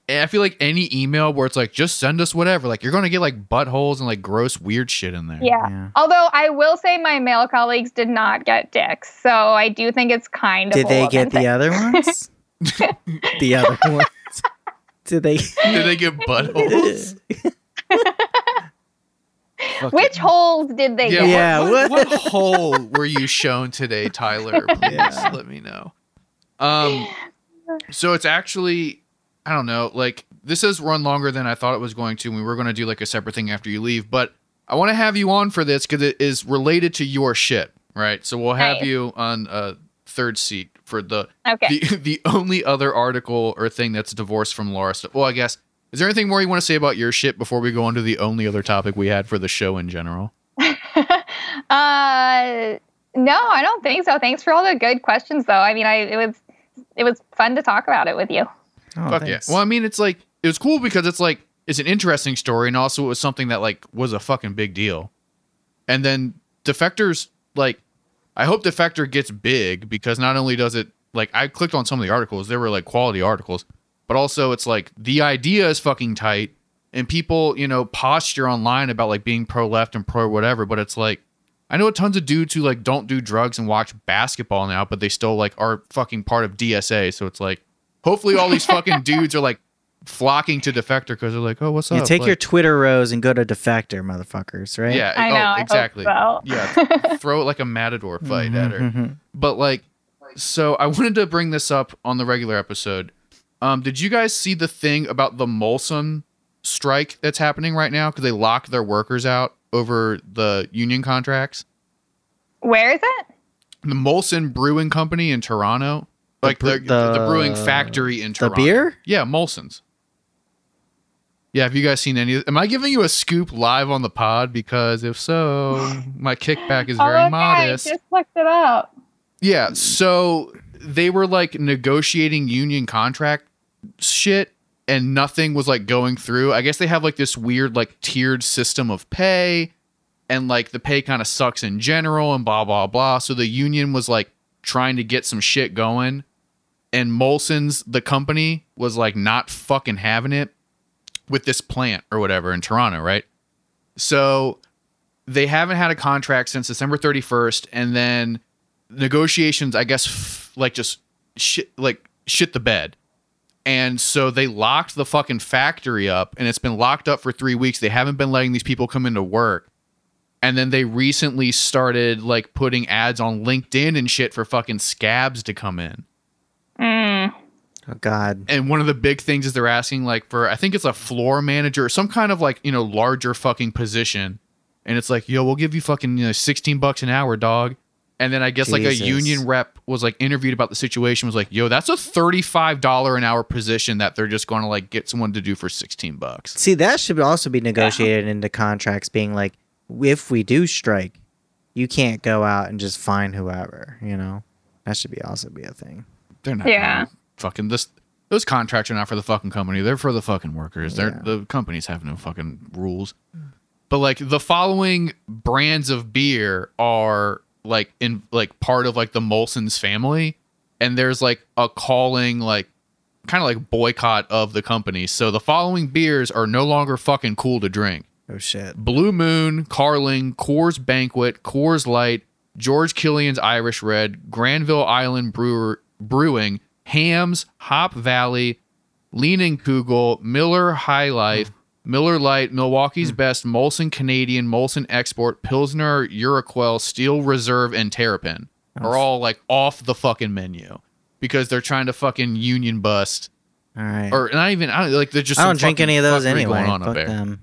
Speaker 2: I feel like any email where it's like just send us whatever. Like you're gonna get like buttholes and like gross weird shit in there.
Speaker 3: Yeah.
Speaker 1: Yeah.
Speaker 3: Although I will say my male colleagues did not get dicks, so I do think it's kind of.
Speaker 1: Did they
Speaker 3: woman
Speaker 1: get the other ones? [laughs] the other [laughs] ones. Did they?
Speaker 2: Did they get buttholes? [laughs] Fucking-
Speaker 3: Which holes did they
Speaker 2: Yeah,
Speaker 3: get?
Speaker 1: Yeah,
Speaker 2: what, what,
Speaker 1: what?
Speaker 2: what hole were you shown today, Tyler? Please
Speaker 1: Yeah.
Speaker 2: let me know. Um, so it's actually, I don't know, like this has run longer than I thought it was going to. We were going to do like a separate thing after you leave, but I want to have you on for this because it is related to your shit, right? So we'll have
Speaker 3: Nice.
Speaker 2: you on a third seat for the
Speaker 3: Okay.
Speaker 2: the [laughs] the only other article or thing that's divorced from Laura. stuff. Well, I guess. Is there anything more you want to say about your shit before we go on to the only other topic we had for the show in general? [laughs]
Speaker 3: uh, no, I don't think so. Thanks for all the good questions, though. I mean, I it was it was fun to talk about it with you.
Speaker 1: Oh,
Speaker 2: Fuck
Speaker 1: thanks.
Speaker 2: yeah. Well, I mean, it's like it was cool because it's like it's an interesting story, and also it was something that like was a fucking big deal. And then Defector's like, I hope Defector gets big because not only does it like I clicked on some of the articles, they were like quality articles, but also it's like the idea is fucking tight, and people you know posture online about like being pro left and pro whatever, but it's like. I know tons of dudes who like don't do drugs and watch basketball now, but they still like are fucking part of DSA. So it's like, hopefully all these [laughs] fucking dudes are like flocking to Defector because they're like, oh, what's
Speaker 1: You
Speaker 2: up?
Speaker 1: You take
Speaker 2: Like,
Speaker 1: your Twitter rose and go to Defector, motherfuckers, right?
Speaker 2: yeah,
Speaker 3: I know.
Speaker 2: oh,
Speaker 3: I
Speaker 2: exactly.
Speaker 3: so.
Speaker 2: yeah, [laughs] throw it like a matador fight at her.
Speaker 1: Mhm.
Speaker 2: But like, so I [laughs] wanted to bring this up on the regular episode. Um, did you guys see the thing about the Molson strike that's happening right now because they locked their workers out over the union contracts?
Speaker 3: Where is it?
Speaker 2: The Molson Brewing Company in Toronto,
Speaker 1: The
Speaker 2: like the, the,
Speaker 1: the-
Speaker 2: brewing factory in Toronto.
Speaker 1: The beer?
Speaker 2: Yeah, Molson's. Yeah, have you guys seen any? Am I giving you a scoop live on the pod? Because if so, [laughs] my kickback is oh, very
Speaker 3: oh, okay,
Speaker 2: modest.
Speaker 3: I just looked it up.
Speaker 2: Yeah, so they were like negotiating union contract shit and nothing was like going through. I guess they have like this weird like tiered system of pay and like the pay kind of sucks in general and blah blah blah. So the union was like trying to get some shit going and Molson's the company was like not fucking having it with this plant or whatever in Toronto, right? So they haven't had a contract since December 31st and then negotiations I guess f- like just shit like shit the bed. And so they locked the fucking factory up and it's been locked up for 3 weeks. They haven't been letting these people come into work. And then they recently started like putting ads on LinkedIn and shit for fucking scabs to come in.
Speaker 3: Mm.
Speaker 1: Oh God.
Speaker 2: And one of the big things is they're asking like for I think it's a floor manager or some kind of like, you know, larger fucking position. And it's like, yo, we'll give you fucking you know, 16 bucks an hour, dog. And then I guess like a union rep was like interviewed about the situation, was like, yo, that's a $35 an hour position that they're just going to like get someone to do for 16 bucks.
Speaker 1: See, that should also be negotiated into contracts, being like, if we do strike, you can't go out and just find whoever. You know, that should be also be a thing.
Speaker 2: They're not
Speaker 3: Yeah.
Speaker 2: fucking this those contracts are not for the fucking company. They're for the fucking workers. They're
Speaker 1: Yeah.
Speaker 2: the companies have no fucking rules. But like the following brands of beer are like in like part of like the Molson's family and there's like a calling like kind of like boycott of the company. So the following beers are no longer fucking cool to drink.
Speaker 1: Oh shit.
Speaker 2: Blue Moon, Carling, Coors Banquet, Coors Light, George Killian's Irish Red, Granville Island Brewer, Brewing, Hamm's, Hop Valley, Leinenkugel, Miller High Life, hmm. Miller Lite, Milwaukee's hmm. Best, Molson Canadian, Molson Export, Pilsner, Urquell, Steel Reserve, and Terrapin are all like off the fucking menu because they're trying to fucking union bust
Speaker 1: All right.
Speaker 2: or not even I don't, like they're just
Speaker 1: I don't drink any of those anyway.
Speaker 2: going on
Speaker 1: Fuck them.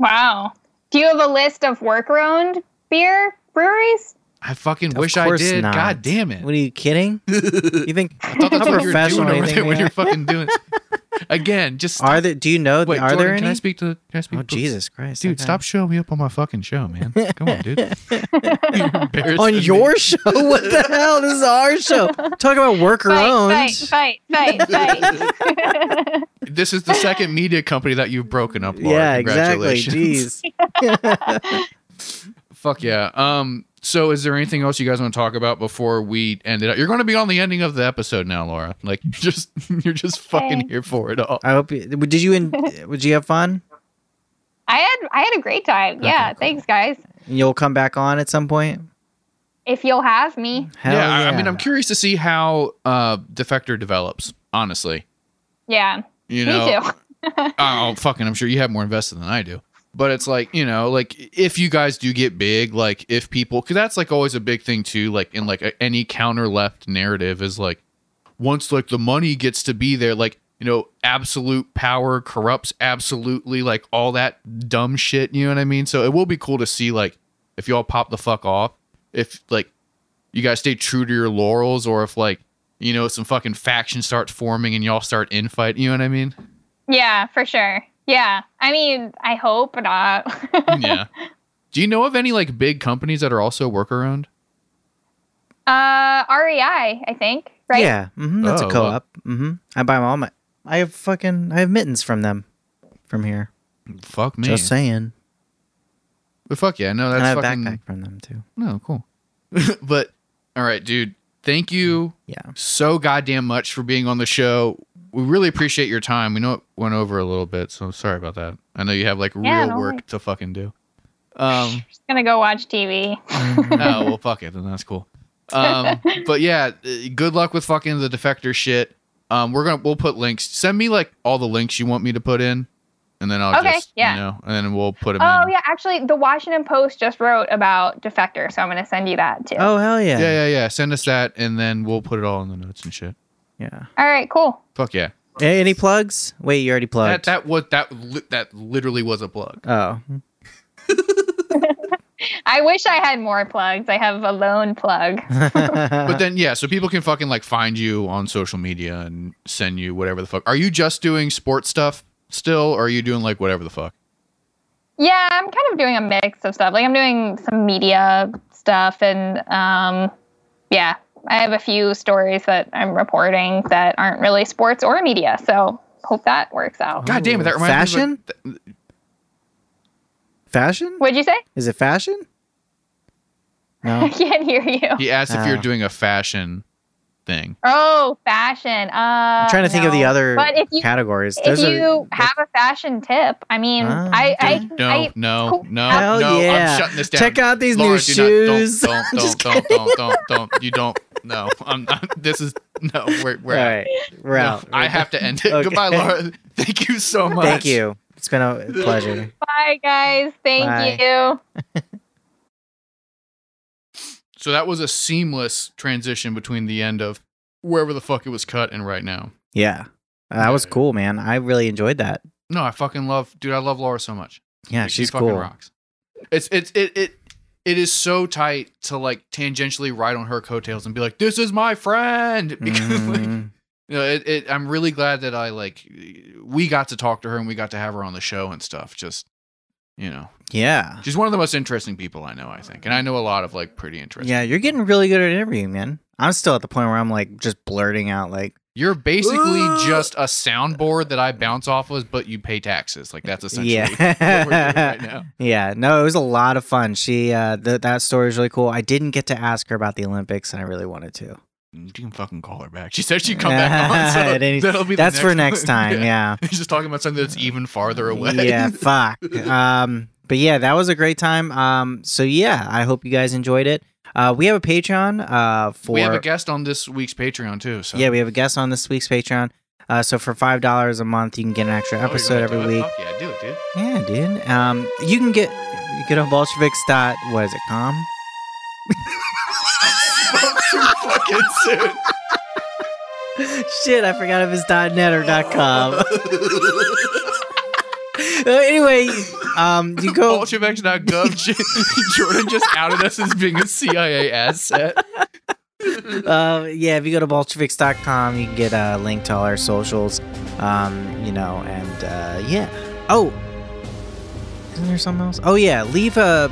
Speaker 3: Wow. Do you have a list of worker-owned beer breweries?
Speaker 2: I fucking
Speaker 1: Of
Speaker 2: wish I did.
Speaker 1: not.
Speaker 2: God damn it.
Speaker 1: What are you kidding? [laughs] You think
Speaker 2: I thought that's
Speaker 1: how
Speaker 2: what you're
Speaker 1: professional
Speaker 2: doing
Speaker 1: you
Speaker 2: over there when you're
Speaker 1: are?
Speaker 2: fucking doing. Again, just
Speaker 1: Are there? Do you know?
Speaker 2: wait.
Speaker 1: are
Speaker 2: Jordan,
Speaker 1: there
Speaker 2: Can I speak to? Can I speak?
Speaker 1: Oh
Speaker 2: to-
Speaker 1: Jesus Christ,
Speaker 2: dude,
Speaker 1: okay.
Speaker 2: stop showing me up on my fucking show, man. [laughs] Come on, dude. You're embarrassing
Speaker 1: On
Speaker 2: me.
Speaker 1: your show? What the hell? This is our show. Talk about worker
Speaker 3: Fight,
Speaker 1: owned.
Speaker 3: fight, fight, fight, fight. [laughs] [laughs]
Speaker 2: This is the second media company that you've broken up. Laura.
Speaker 1: Yeah, exactly.
Speaker 2: Congratulations.
Speaker 1: Jeez.
Speaker 2: Fuck yeah. Um. So, is there anything else you guys want to talk about before we end it? up? You're going to be on the ending of the episode now, Laura. Like, [laughs] you're just you're just fucking here for it all.
Speaker 1: I hope you. Did you? In, would [laughs] you have fun?
Speaker 3: I had I had a great time. Yeah,
Speaker 2: cool.
Speaker 3: thanks guys.
Speaker 1: You'll come back on at some point.
Speaker 3: If you'll have me.
Speaker 1: Hell
Speaker 2: yeah,
Speaker 1: yeah.
Speaker 2: I, I mean, I'm curious to see how uh Defector develops. Honestly,
Speaker 3: Yeah.
Speaker 2: you
Speaker 3: me
Speaker 2: know,
Speaker 3: too. [laughs]
Speaker 2: oh fucking, I'm sure you have more invested than I do. But it's like you know, like if you guys do get big, like if people, because that's like always a big thing too. Like in like a, any counter left narrative is like once like the money gets to be there, like you know, absolute power corrupts absolutely, like all that dumb shit. You know what I mean? So it will be cool to see like if y'all pop the fuck off, if like you guys stay true to your laurels, or if like you know some fucking faction starts forming and y'all start infight. You know what I mean?
Speaker 3: Yeah, for sure. Yeah. I mean, I hope not. [laughs]
Speaker 2: yeah. Do you know of any like big companies that are also worker owned?
Speaker 3: Uh, REI, I think. Right.
Speaker 1: Yeah, hmm that's
Speaker 2: Oh,
Speaker 1: a co-op. Mm-hmm. I buy all my. I have fucking. I have mittens from them, from here.
Speaker 2: Fuck me.
Speaker 1: Just saying.
Speaker 2: But fuck yeah, no,
Speaker 1: And I
Speaker 2: that's
Speaker 1: have a
Speaker 2: fucking
Speaker 1: backpack from them too.
Speaker 2: no cool. [laughs] but all right, dude. Thank you
Speaker 1: Yeah.
Speaker 2: so goddamn much for being on the show. We really appreciate your time. We know it went over a little bit, so I'm sorry about that. I know you have like
Speaker 3: Yeah,
Speaker 2: real
Speaker 3: no
Speaker 2: work
Speaker 3: worries.
Speaker 2: to fucking do. [laughs] Um,
Speaker 3: Just gonna go watch TV. [laughs]
Speaker 2: oh well, [laughs] fuck it, then that's cool. Um, but yeah, uh, good luck with fucking the defector shit. Um, we're gonna we'll put links. Send me like all the links you want me to put in, and then I'll
Speaker 3: Okay,
Speaker 2: just
Speaker 3: yeah.
Speaker 2: you know, and then we'll put them
Speaker 3: Oh
Speaker 2: in.
Speaker 3: yeah, actually, the Washington Post just wrote about Defector, so I'm gonna send you that too.
Speaker 1: Oh hell yeah.
Speaker 2: Yeah, yeah, yeah. Send us that, and then we'll put it all in the notes and shit.
Speaker 1: Yeah.
Speaker 3: All right, cool.
Speaker 2: Fuck yeah.
Speaker 1: A- Any plugs? Wait, you already
Speaker 2: That
Speaker 1: plugged.
Speaker 2: that was that li- that literally was a plug.
Speaker 1: oh. [laughs]
Speaker 3: I wish I had more plugs. I have a lone plug. [laughs]
Speaker 2: But then yeah, so people can fucking like find you on social media and send you whatever the fuck. Are you just doing sports stuff still, or are you doing like whatever the fuck?
Speaker 3: Yeah, I'm kind of doing a mix of stuff. Like I'm doing some media stuff, and um, yeah, I have a few stories that I'm reporting that aren't really sports or media. So hope that works out.
Speaker 2: God damn it, that reminds me.
Speaker 1: Fashion?
Speaker 2: Like,
Speaker 1: fashion?
Speaker 3: What'd you say?
Speaker 1: Is it fashion? No. [laughs]
Speaker 3: I can't hear you.
Speaker 2: he asked if you're
Speaker 1: Oh.
Speaker 2: doing a fashion thing.
Speaker 3: Oh, fashion. Uh,
Speaker 1: I'm trying to think of the other
Speaker 3: But if you
Speaker 1: categories.
Speaker 3: if
Speaker 1: Those are-
Speaker 3: you have a fashion tip, I mean,
Speaker 1: Ah,
Speaker 3: I, I,
Speaker 2: Dude, no,
Speaker 3: I,
Speaker 2: no,
Speaker 3: cool.
Speaker 2: no,
Speaker 1: Hell
Speaker 2: no.
Speaker 1: yeah.
Speaker 2: I'm shutting this down.
Speaker 1: Check out these
Speaker 2: Laura,
Speaker 1: new
Speaker 2: do not-
Speaker 1: shoes.
Speaker 2: don't, [laughs]
Speaker 1: I'm
Speaker 2: don't, don't, don't, don't, don't, don't. You don't. No, I'm not. This is no. We're we're
Speaker 1: All
Speaker 2: out.
Speaker 1: right, we're
Speaker 2: No,
Speaker 1: out.
Speaker 2: I have to end it.
Speaker 1: Okay.
Speaker 2: Goodbye, Laura. Thank you so much.
Speaker 1: Thank you. It's been a [laughs] pleasure.
Speaker 3: Bye, guys. Thank
Speaker 1: Bye.
Speaker 3: you.
Speaker 2: So that was a seamless transition between the end of wherever the fuck it was cut and right now.
Speaker 1: Yeah, that was cool, man. I really enjoyed that.
Speaker 2: No, I fucking love, dude. I love Laura so much.
Speaker 1: Yeah,
Speaker 2: Like, she
Speaker 1: she's
Speaker 2: fucking
Speaker 1: cool.
Speaker 2: rocks. It's it's it it it is so tight to like tangentially ride on her coattails and be like, "This is my friend." [laughs] Because like,
Speaker 1: Mhm.
Speaker 2: you know, it, it, I'm really glad that I like we got to talk to her and we got to have her on the show and stuff. Just you know,
Speaker 1: yeah,
Speaker 2: she's one of the most interesting people I know. I think, and I know a lot of like pretty interesting.
Speaker 1: yeah. You're getting really good at interviewing, man. I'm still at the point where I'm like just blurting out like,
Speaker 2: You're basically
Speaker 1: Ugh.
Speaker 2: just a soundboard that I bounce off of, but you pay taxes. Like that's essentially
Speaker 1: yeah, [laughs]
Speaker 2: what we're doing right now.
Speaker 1: yeah. No, it was a lot of fun. She, uh, th- that story is really cool. I didn't get to ask her about the Olympics, and I really wanted to.
Speaker 2: You can fucking call her back. She said she'd come back [laughs] on. So that'll be the
Speaker 1: That's for next
Speaker 2: one. [laughs]
Speaker 1: time. Yeah.
Speaker 2: He's just talking about something that's even farther away.
Speaker 1: Yeah, fuck. Um, but yeah, that was a great time. Um, so yeah, I hope you guys enjoyed it. Uh, we have a Patreon. Uh, for
Speaker 2: we have a guest on this week's Patreon too. So
Speaker 1: yeah, we have a guest on this week's Patreon. Uh, so for five dollars a month, you can get an extra
Speaker 2: Oh,
Speaker 1: episode
Speaker 2: gonna
Speaker 1: every week.
Speaker 2: Fuck yeah, do it, dude.
Speaker 1: Yeah, dude. Um, you can get you get on Bolsheviks dot what is it com?
Speaker 2: Fucking [laughs] soon.
Speaker 1: Shit, I forgot if it's .net or .com. [laughs] Uh, anyway, um, you go.
Speaker 2: Bolsheviks.gov. [laughs] Jordan just outed us as being a CIA asset.
Speaker 1: uh, yeah, if you go to bolsheviks.com, you can get a link to all our socials. Um, you know, and uh, yeah. Oh, isn't there something else? Oh yeah, leave a.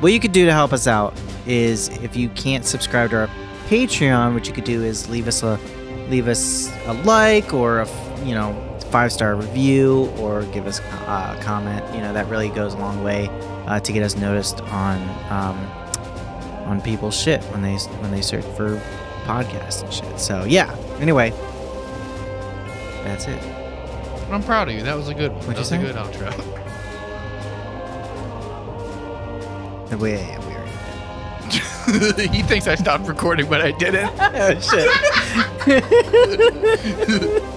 Speaker 1: What you could do to help us out is if you can't subscribe to our Patreon, what you could do is leave us a leave us a like or a you know five star review or give us a comment. You know that really goes a long way uh, to get us noticed on um, on people's shit when they when they search for podcasts and shit. So yeah. Anyway, that's it.
Speaker 2: I'm proud of you. That was a good one.
Speaker 1: What'd
Speaker 2: that was a good outro.
Speaker 1: We, we already
Speaker 2: he thinks I stopped recording, but I didn't. [laughs]
Speaker 1: oh shit. [laughs]